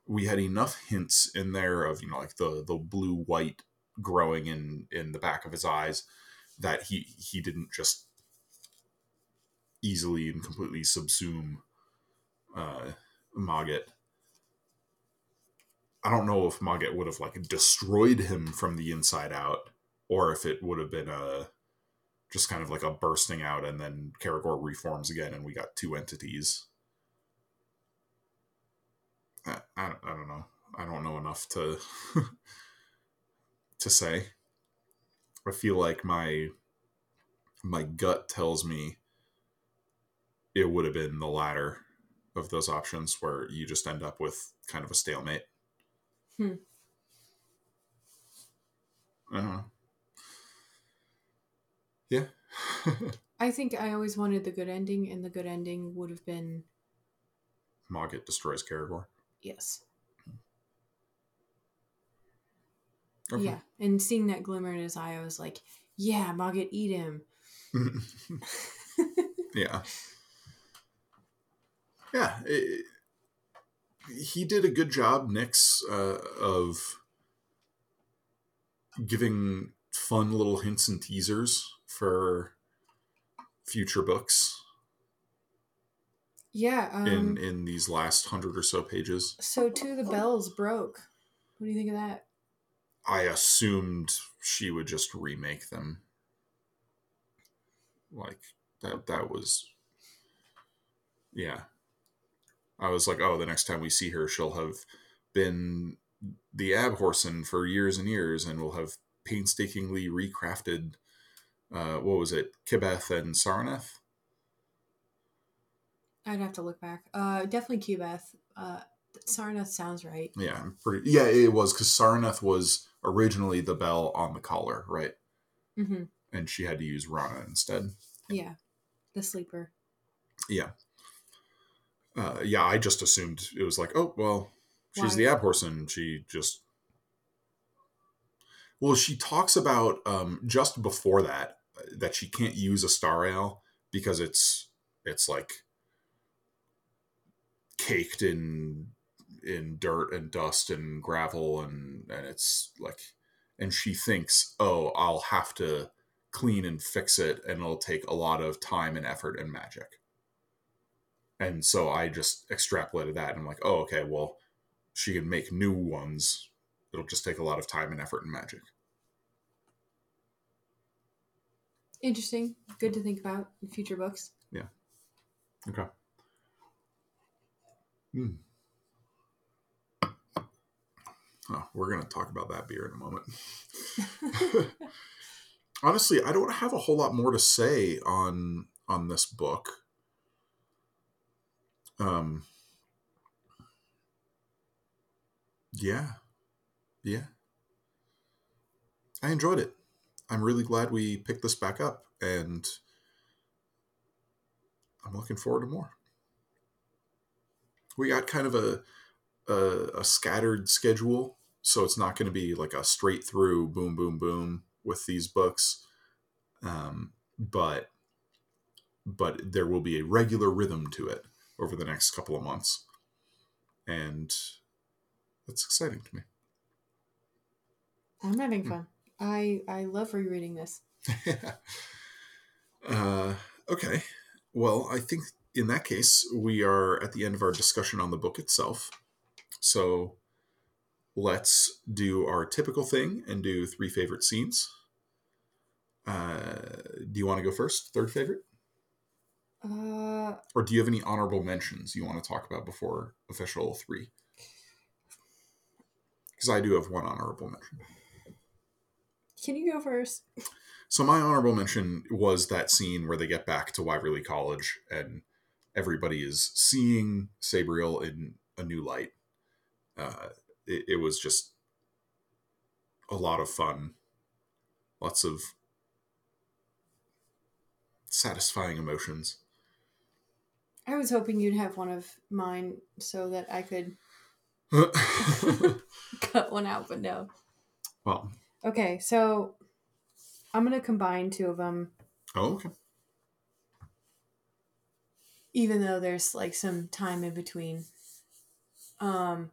We had enough hints in there of you know like the the blue white growing in in the back of his eyes that he he didn't just easily and completely subsume uh, Mogget. I don't know if Mogget would have like destroyed him from the inside out, or if it would have been a just kind of like a bursting out, and then Kerrigor reforms again, and we got two entities. I, I, I don't know. I don't know enough to to say. I feel like my my gut tells me it would have been the latter of those options where you just end up with kind of a stalemate. Hmm. Don't. Yeah. I think I always wanted the good ending, and the good ending would have been Mogget destroys Kerrigor. yes. Okay. Yeah. And seeing that glimmer in his eye, I was like, yeah, Mogget, eat him. yeah. Yeah. it- he did a good job, Nix, uh, of giving fun little hints and teasers for future books Yeah. Um, in in these last hundred or so pages. so too, the bells broke. What do you think of that? I assumed she would just remake them. Like that that was yeah. I was like, oh, the next time we see her, she'll have been the Abhorsen for years and years and will have painstakingly recrafted uh what was it, Kibeth and Saraneth? I'd have to look back. Uh, definitely Kibeth. Uh, Saraneth sounds right. Yeah, I'm pretty yeah, it was because Saraneth was originally the bell on the collar, right? Mm-hmm. And she had to use Ranna instead. Yeah, the sleeper. Yeah. Uh, yeah, I just assumed it was like, oh, well, she's Why? the Abhorsen. She just. Well, she talks about um, just before that that she can't use Astarael because it's it's like caked in in dirt and dust and gravel and and it's like and she thinks oh i'll have to clean and fix it and it'll take a lot of time and effort and magic and so i just extrapolated that and i'm like oh okay well she can make new ones it'll just take a lot of time and effort and magic Interesting. Good to think about in future books. Yeah. Okay Hmm. Oh, we're going to talk about that beer in a moment. Honestly, I don't have a whole lot more to say on on this book. Um Yeah. Yeah. I enjoyed it. I'm really glad we picked this back up and I'm looking forward to more. We got kind of a a, a scattered schedule, so it's not going to be like a straight through boom boom boom with these books. Um, but but there will be a regular rhythm to it over the next couple of months. And that's exciting to me. I'm having Hmm. fun. I I love rereading this. uh, okay. Well, I think in that case, we are at the end of our discussion on the book itself. So let's do our typical thing and do three favorite scenes. Uh, do you want to go first? Third favorite? Uh, Or do you have any honorable mentions you want to talk about before official three? Because I do have one honorable mention. can you go first? So my honorable mention was that scene where they get back to Wyverley College and everybody is seeing Sabriel in a new light. Uh, it, it was just a lot of fun, lots of satisfying emotions. I was hoping you'd have one of mine so that I could cut one out, but no. well, Okay, so I'm gonna combine two of them, oh, okay. even though there's like some time in between. Um.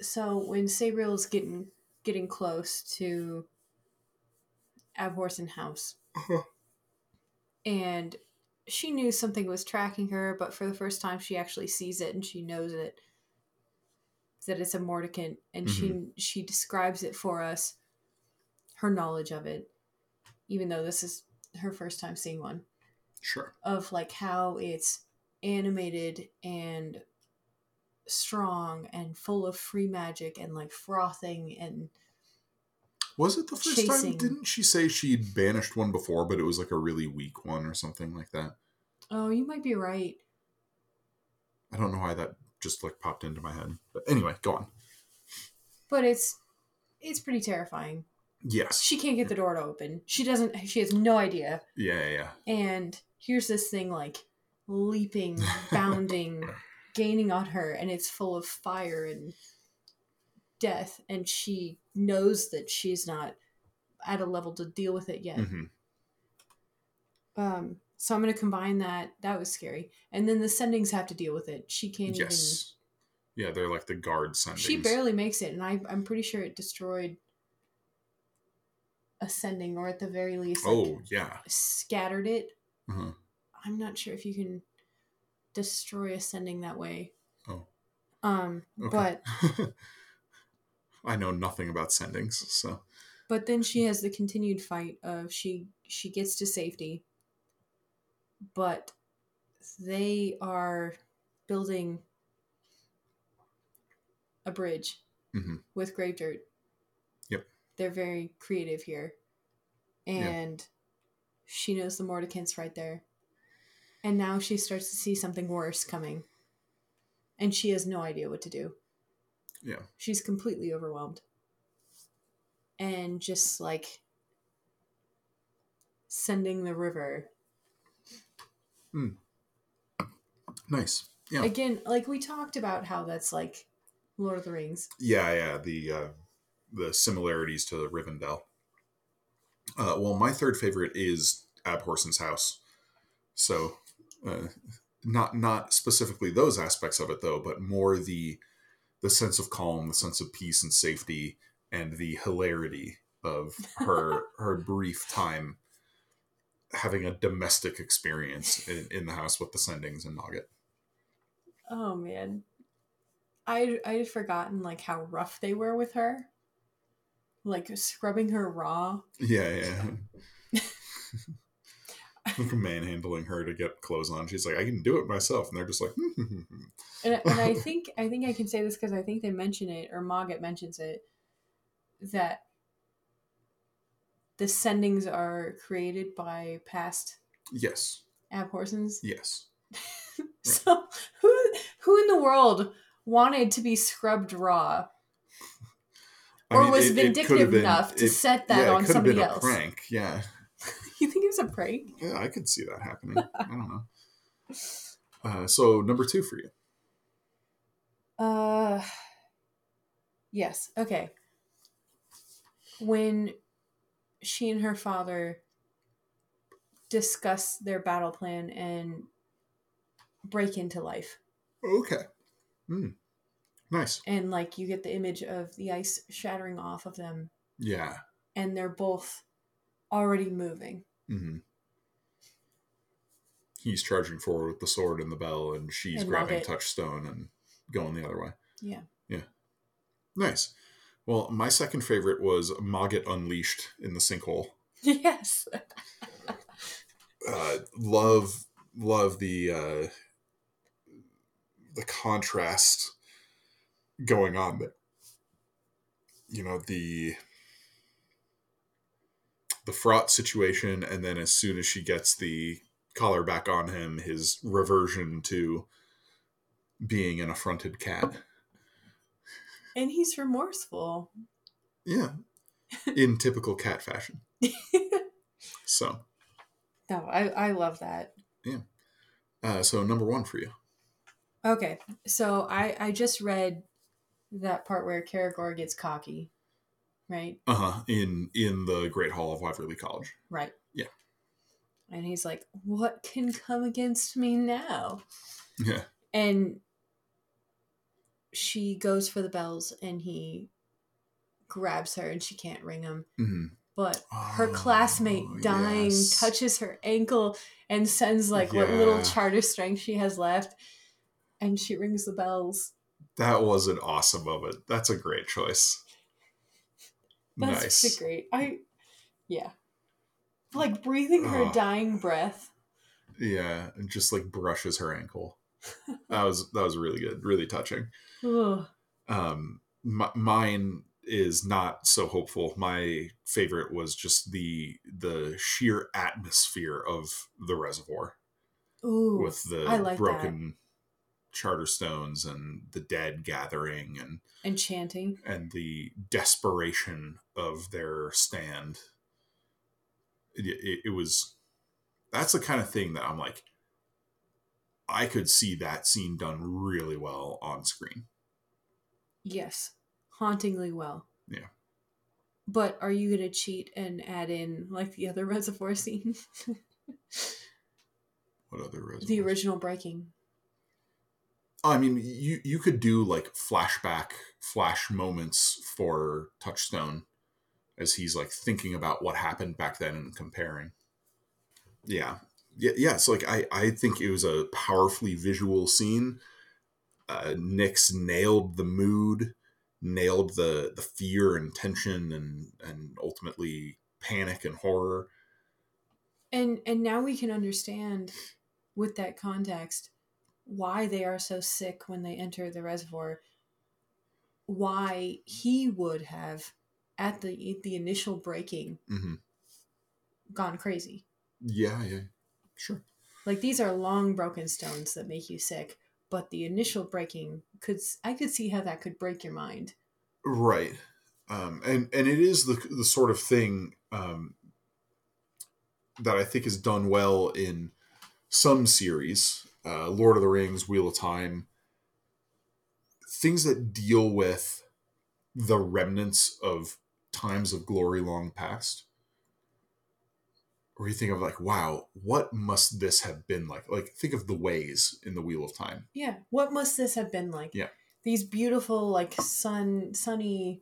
So when Sabriel is getting getting close to Abhorsen House, Uh-huh. and she knew something was tracking her, but for the first time, she actually sees it and she knows it that it's a Mordicant, and she mm-hmm. she describes it for us, her knowledge of it, even though this is her first time seeing one, Sure. of like how it's animated and strong and full of free magic and like frothing and Was it the first time? Didn't she say she'd banished one before, but it was like a really weak one or something like that? oh, you might be right. I don't know why that just like popped into my head. But anyway, go on. But it's it's pretty terrifying. Yes. She can't get the door to open. She doesn't. She has no idea. Yeah, yeah, yeah. And here's this thing like leaping, bounding, gaining on her, and it's full of fire and death. And she knows that she's not at a level to deal with it yet. hmm Um, so I'm going to combine that. That was scary. And then the sendings have to deal with it. She can't Yes. Yeah, they're like the guard sendings. She barely makes it, and I, I'm pretty sure it destroyed a sending, or at the very least, like, Oh yeah. scattered it. Uh-huh. I'm not sure if you can destroy a sending that way. Oh. Um, Okay. but I know nothing about sendings, so but then she has the continued fight of she she gets to safety, but they are building a bridge Mhm. with grave dirt. Yep. They're very creative here. And she knows the Mordicant's right there. And now she starts to see something worse coming. And she has no idea what to do. Yeah. She's completely overwhelmed. And just like sending the river. Nice. Yeah. Again, like we talked about how that's like Lord of the Rings. Yeah, yeah, the uh, the similarities to Rivendell. Uh, well, my third favorite is Abhorsen's house. So, uh, not not specifically those aspects of it though, but more the the sense of calm, the sense of peace and safety, and the hilarity of her her brief time having a domestic experience in, in the house with the sendings and Mogget. Oh man. I I had forgotten like how rough they were with her. Like scrubbing her raw. Yeah, yeah. manhandling her to get clothes on. She's like, I can do it myself, and they're just like, And, and I think I think I can say this because I think they mention it or Mogget mentions it that the sendings are created by past yes, Abhorsens. yes. So who who in the world wanted to be scrubbed raw I or mean, was it- it vindictive been- enough to it- set that yeah, it on somebody else? Prank, yeah, You think it was a prank? yeah. I could see that happening. I don't know. Uh, so number two for you. Uh yes. Okay. When she and her father discuss their battle plan and break into life. Okay. Hmm. Nice. And like you get the image of the ice shattering off of them Yeah. and they're both already moving. hmm He's charging forward with the sword and the bell, and she's grabbing touchstone and going the other way. Yeah. Yeah. Nice. Well, my second favorite was Mogget Unleashed in the sinkhole. Yes. Uh, love, love the uh, the contrast going on there. You know the the fraught situation, and then as soon as she gets the collar back on him, his reversion to being an affronted cat. And he's remorseful. Yeah, in typical cat fashion. So, No, I, I love that. Yeah. Uh, so number one for you. Okay, so I I just read that part where Kerrigor gets cocky, right? Uh huh. In in the Great Hall of Wyverley College. Right. Yeah. And he's like, "What can come against me now?" Yeah. And she goes for the bells, and he grabs her, and she can't ring them. hmm But her Oh, classmate dying yes. touches her ankle and sends like what little charter strength she has left, and she rings the bells. That was an awesome moment. That's a great choice. That's nice. pretty great. I, yeah, like breathing her Oh. dying breath. Yeah, and just like brushes her ankle. That was that was really good, really touching. Ugh. Um, mine is not so hopeful. My favorite was just the the sheer atmosphere of the reservoir Ooh, with the I like broken charter stones and the dead gathering and and chanting. and the desperation of their stand. It, it, it was that's the kind of thing that I'm like, I could see that scene done really well on screen. Yes, hauntingly well. Yeah. But are you gonna cheat and add in like the other reservoir scene, What other reservoirs? the original breaking? I mean, you you could do like flashback flash moments for Touchstone as he's like thinking about what happened back then and comparing. Yeah. Yeah, yeah. So like I I think it was a powerfully visual scene. Uh Nix nailed the mood, nailed the the fear and tension and and ultimately panic and horror. And and now we can understand with that context why they are so sick when they enter the reservoir. Why he would have at the the initial breaking hmm gone crazy. Yeah, yeah. Sure. Like these are long broken stones that make you sick, but the initial breaking could I could see how that could break your mind. Right. Um, and and it is the the sort of thing um, that I think is done well in some series, uh, Lord of the Rings, Wheel of Time, things that deal with the remnants of times of glory long past. Or you think of like, wow, what must this have been like? Like, think of the ways in the Wheel of Time. Yeah. What must this have been like? Yeah. These beautiful like sun sunny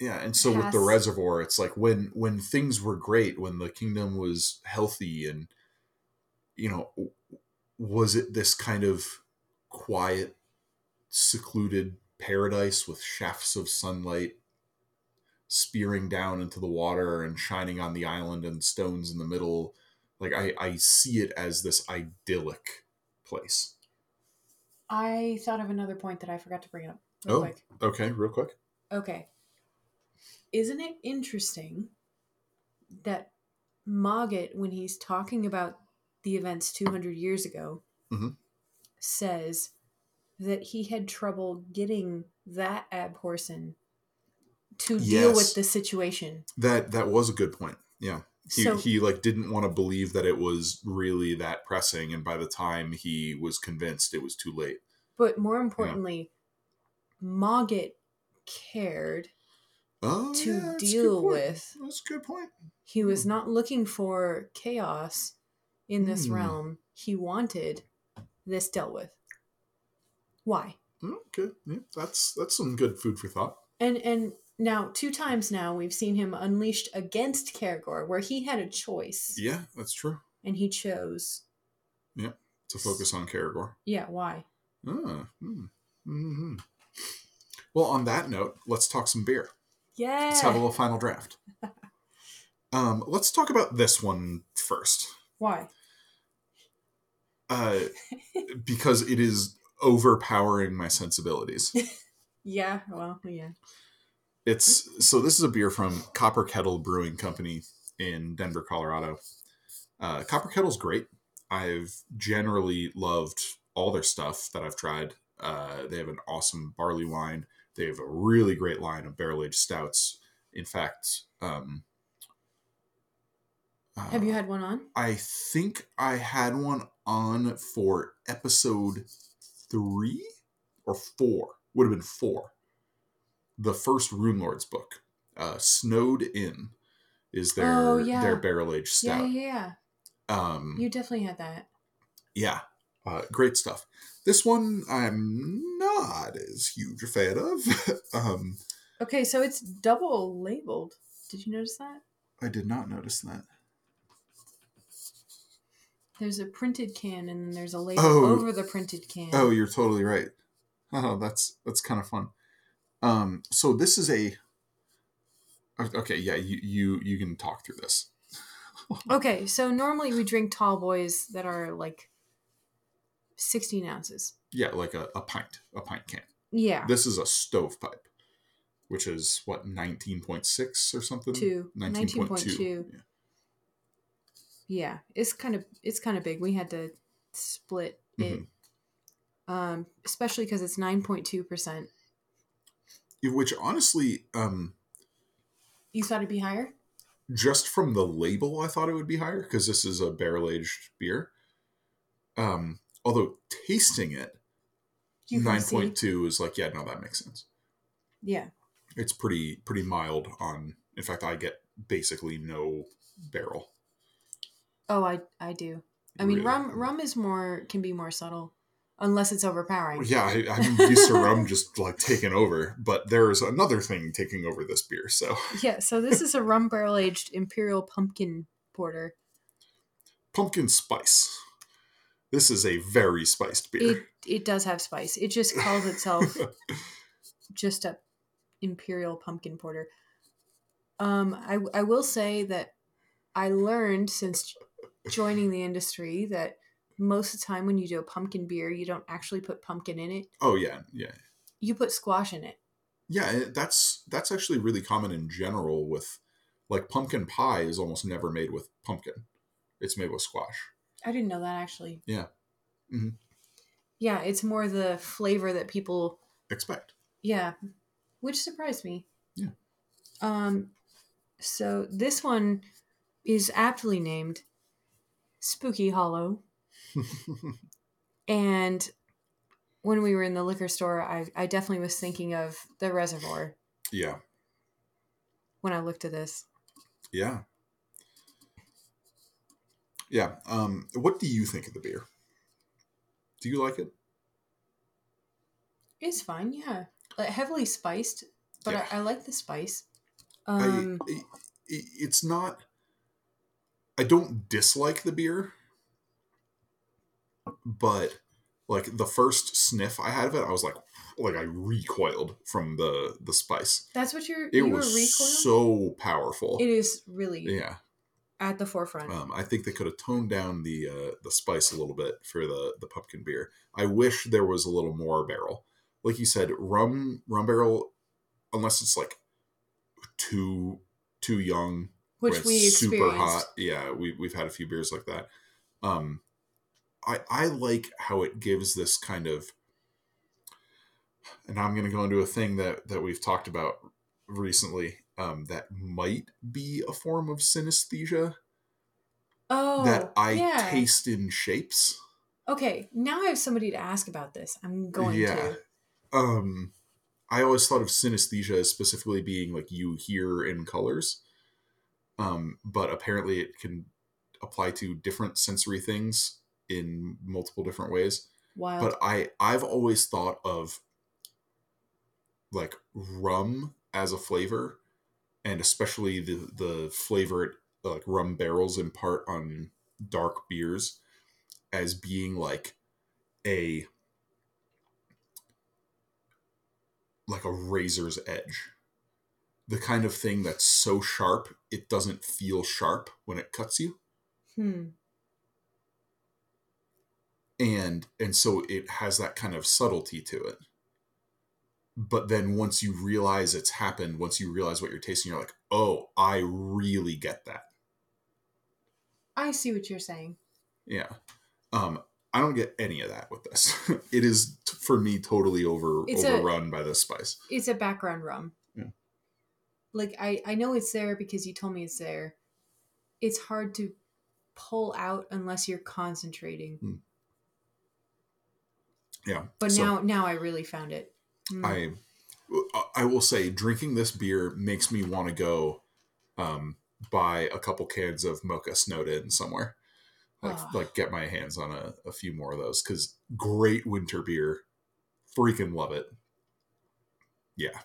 Yeah, and so with the reservoir, it's like when when things were great, when the kingdom was healthy, and you know, was it this kind of quiet, secluded paradise with shafts of sunlight spearing down into the water and shining on the island and stones in the middle? Like I, I see it as this idyllic place. I thought of another point that I forgot to bring up real Oh. quick. Okay, real quick. Okay. Isn't it interesting that Mogget, when he's talking about the events 200 years ago, Mhm. says that he had trouble getting that Abhorsen to deal with the situation. That that was a good point. Yeah. he, So- he like didn't want to believe that it was really that pressing and by the time he was convinced it was too late But more importantly, Mogget cared. oh To yeah, that's a good deal with- that's a good point He was not looking for chaos in this Hmm. realm. He wanted this dealt with. Why? okay yeah, that's that's some good food for thought And and now two times now we've seen him unleashed against Kerrigor, where he had a choice yeah that's true and he chose. Yeah, to focus on Kerrigor. Yeah, why? Ah, hmm, mhm. well on that note let's talk some beer Yeah. let's have a little final draft um let's talk about this one first Why? uh because it is overpowering my sensibilities Yeah. Well, yeah. It's so this is a beer from Copper Kettle Brewing Company in Denver, Colorado. Uh, Copper Kettle's great. I've generally loved all their stuff that I've tried. Uh, they have an awesome barley wine. They have a really great line of barrel aged stouts. In fact, um, Have you uh, had one on? I think I had one on for episode three or four. Would have been four. The first Rune Lords book, uh, Snowed In, is their Oh, yeah. their barrel aged Yeah, stout. yeah, yeah. Um, You definitely had that. yeah, uh, great stuff. This one I'm not as huge a fan of. um, Okay, so it's double labeled. Did you notice that? I did not notice that. There's a printed can and then there's a label Oh. over the printed can. Oh, you're totally right. Oh, that's that's kind of fun. Um, so this is a okay. Yeah, you you you can talk through this. Okay, so normally we drink tall boys that are like 16 ounces. Yeah, like a, a pint, a pint can. Yeah. This is a stovepipe, which is what nineteen point six or something. Two. 19.2. 19.2. Yeah. Yeah, it's kind of it's kind of big. We had to split it, Mm-hmm. um, especially because it's nine point two percent. Which honestly, um, You thought it'd be higher? just from the label, I thought it would be higher because this is a barrel aged beer. Um, although tasting it, nine point two is like, yeah, no, that makes sense. Yeah. It's pretty pretty mild on. In fact, I get basically no barrel. Oh, I I do. I mean, Really. rum rum is more can be more subtle. unless it's overpowering. Yeah, I, I'm used to rum just like taking over, but there's another thing taking over this beer. So Yeah, so this is a rum barrel aged imperial pumpkin porter. pumpkin spice. This is a very spiced beer. It it does have spice. It just calls itself just a imperial pumpkin porter. Um, I I will say that I learned since joining the industry that most of the time when you do a pumpkin beer, you don't actually put pumpkin in it. oh yeah, yeah, You put squash in it. yeah. That's that's actually really common in general. With like pumpkin pie is almost never made with pumpkin. It's made with squash. I didn't know that actually. Yeah. Mhm. Yeah, it's more the flavor that people Expect. yeah, which surprised me. Yeah. Um so this one is aptly named Spooky Hollow. And when we were in the liquor store, I, I definitely was thinking of the reservoir yeah, when I looked at this. yeah, yeah. Um, what do you think of the beer? Do you like it? It's fine, yeah. Like heavily spiced, but Yeah. I, I like the spice. Um, I, i- it's not. I don't dislike the beer, but like the first sniff I had of it, I was like, like I recoiled from the the spice. that's what you're. It you was so powerful. it is really yeah, at the forefront. um, I think they could have toned down the uh, the spice a little bit for the the pumpkin beer. I wish there was a little more barrel. Like you said, rum rum barrel, unless it's like too too young which we experienced. Yeah, we we've had a few beers like that. Um, I I like how it gives this kind of, and I'm going to go into a thing that that we've talked about recently. Um, that might be a form of synesthesia Oh, that I yeah. taste in shapes. Okay, now I have somebody to ask about this. I'm going yeah. to. Um, I always thought of synesthesia as specifically being like you hear in colors. Um, but apparently it can apply to different sensory things in multiple different ways. Wild. But I I've always thought of like rum as a flavor, and especially the the flavor like rum barrels impart on dark beers as being like a like a razor's edge. The kind of thing that's so sharp it doesn't feel sharp when it cuts you. hmm. and and so it has that kind of subtlety to it but then once you realize it's happened once you realize what you're tasting you're like oh i really get that I see what you're saying. yeah um i don't get any of that with this it is for me totally over It's a- overrun by this spice It's a background rum. Like I, I know it's there because you told me it's there. It's hard to pull out unless you're concentrating. yeah But so now now I really found it. Mm. i i will say drinking this beer makes me want to go um buy a couple cans of mocha snowed in somewhere like Ah. like get my hands on a, a few more of those because great winter beer freaking love it yeah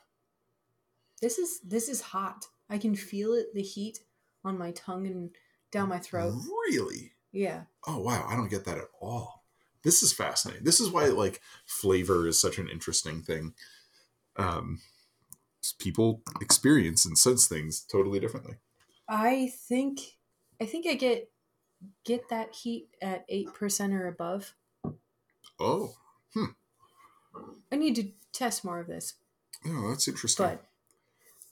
This is this is hot. I can feel it, the heat on my tongue and down my throat. really Yeah. oh wow i don't get that at all this is fascinating this is why like flavor is such an interesting thing um people experience and sense things totally differently I think I think I get get that heat at eight percent or above. oh hmm. I need to test more of this. oh that's interesting But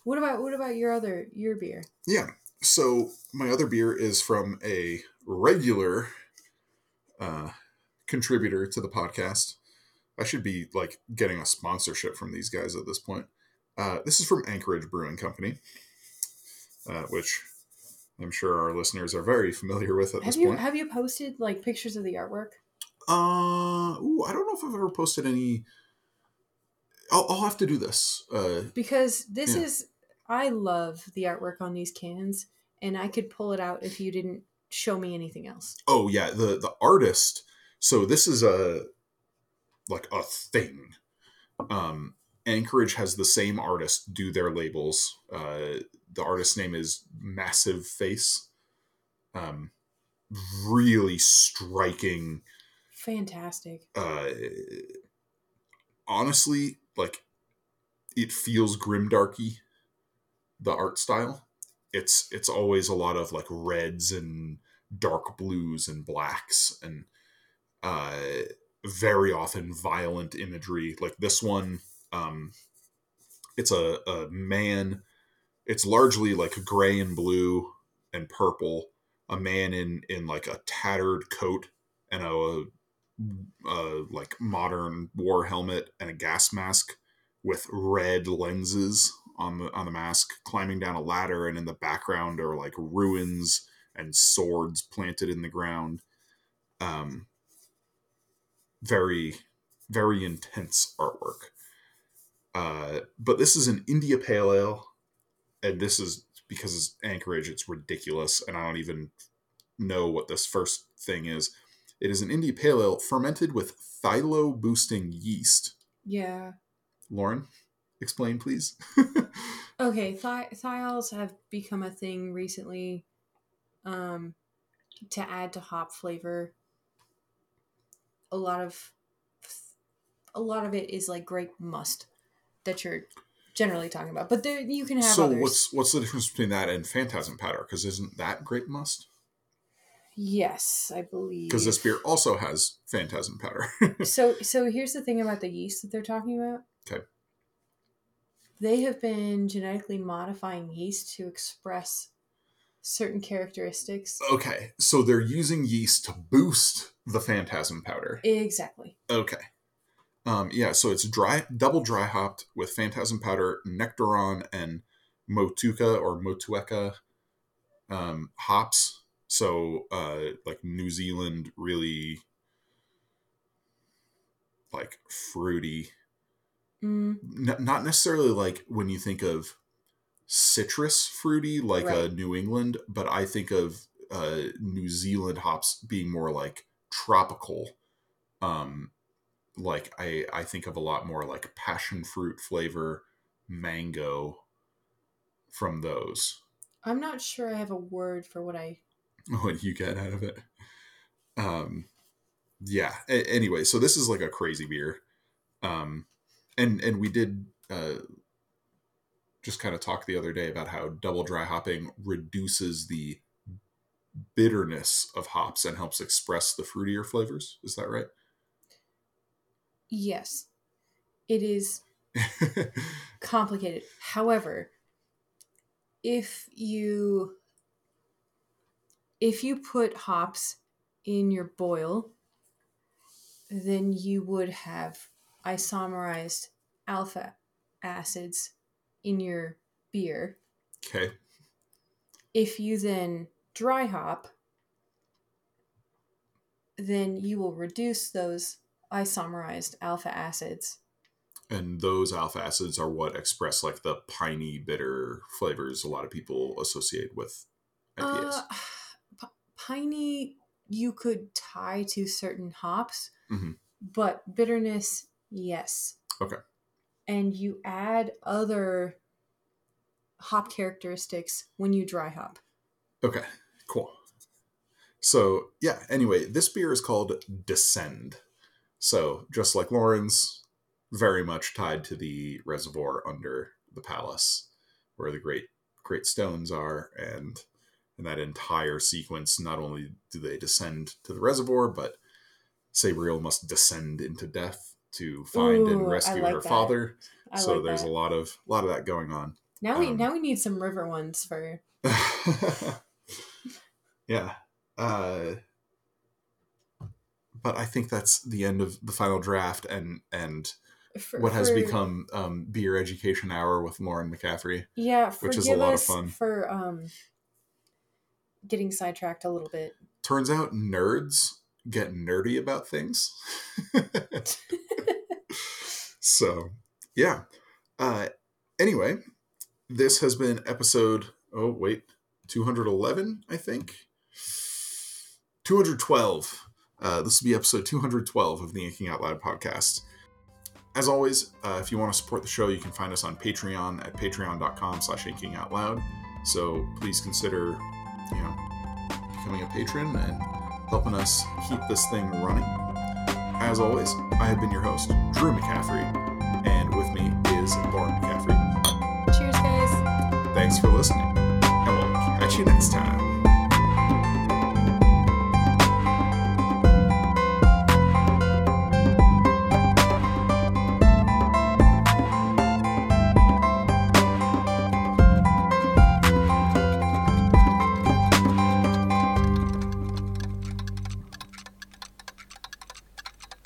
what about what about your other your beer? Yeah. So my other beer is from a regular uh, contributor to the podcast. I should be like getting a sponsorship from these guys at this point. Uh, this is from Anchorage Brewing Company, uh, which I'm sure our listeners are very familiar with at Have this you point. have you posted like pictures of the artwork? uh, ooh, I don't know if I've ever posted any. I'll, I'll have to do this. Uh, Because this Yeah. is I love the artwork on these cans and I could pull it out if you didn't show me anything else. oh yeah the the artist so this is a like a thing. Um, Anchorage has the same artist do their labels. Uh, the artist's name is Massive Face. Um, really striking. Fantastic. Uh, honestly, like it feels grimdarky. The art style. It's it's always a lot of like reds and dark blues and blacks and uh, very often violent imagery. Like this one, um, it's a, a man. It's largely like gray and blue and purple. A man in in like a tattered coat and a, a like modern war helmet and a gas mask with red lenses on the on the mask, climbing down a ladder, and in the background are like ruins and swords planted in the ground. Um, very, very intense artwork. Uh, but this is an India Pale Ale, and this is because it's Anchorage, it's ridiculous, and I don't even know what this first thing is. It is an India Pale Ale fermented with thiol boosting yeast. Yeah. Lauren, explain, please. okay, thi- thiols have become a thing recently um, to add to hop flavor. A lot of a lot of it is like grape must that you're generally talking about, but there you can have. so others. what's what's the difference between that and phantasm powder? Because isn't that grape must? Yes, I believe. Because this beer also has phantasm powder. so so here's the thing about the yeast that they're talking about. Okay. They have been genetically modifying yeast to express certain characteristics. okay, so they're using yeast to boost the phantasm powder. Exactly. Okay. Um, yeah, so it's dry, double dry hopped with phantasm powder, nectaron, and motueka or motueka um, hops. So, uh, like New Zealand, really like fruity. Mm, N- not necessarily like when you think of citrus fruity, like uh, Right. New England, but I think of uh, New Zealand hops being more like tropical. Um, like I I think of a lot more like passion fruit flavor, mango from those. I'm not sure I have a word for what I. What you get out of it. Um, yeah. A- anyway, so this is like a crazy beer. Um, and and we did uh, just kind of talk the other day about how double dry hopping reduces the bitterness of hops and helps express the fruitier flavors. Is that right? Yes, it is complicated. However, if you if you put hops in your boil, then you would have isomerized alpha acids in your beer. okay. If you then dry hop, then you will reduce those isomerized alpha acids. And those alpha acids are what express like the piney bitter flavors a lot of people associate with IPAs. Uh, p- piney, you could tie to certain hops, Mhm. but bitterness, yes. Okay. And you add other hop characteristics when you dry hop. Okay, cool. So, yeah, anyway, this beer is called Descend. So, just like Lauren's, very much tied to the reservoir under the palace where the great great stones are and in that entire sequence not only do they descend to the reservoir but Sabriel must descend into death to find and Ooh, I rescue like her that. father I so like there's that. a lot of a lot of that going on now we um, now we need some river ones for yeah. Uh, but I think that's the end of the final draft and and for what has for- become um, beer education hour with Lauren McCaffrey. yeah which is a lot of fun. for um getting sidetracked a little bit. Turns out nerds get nerdy about things. so yeah. Uh, anyway, this has been episode. Oh wait, two hundred eleven, I think. Two hundred twelve Uh, this will be episode 212 of the Inking Out Loud podcast. As always, uh, if you want to support the show, you can find us on Patreon at patreon.com slash inkingoutloud. So please consider, you know, becoming a patron and helping us keep this thing running. As always, I have been your host, Drew McCaffrey, and with me is Lauren McCaffrey. Cheers, guys. Thanks for listening, and we'll catch you next time.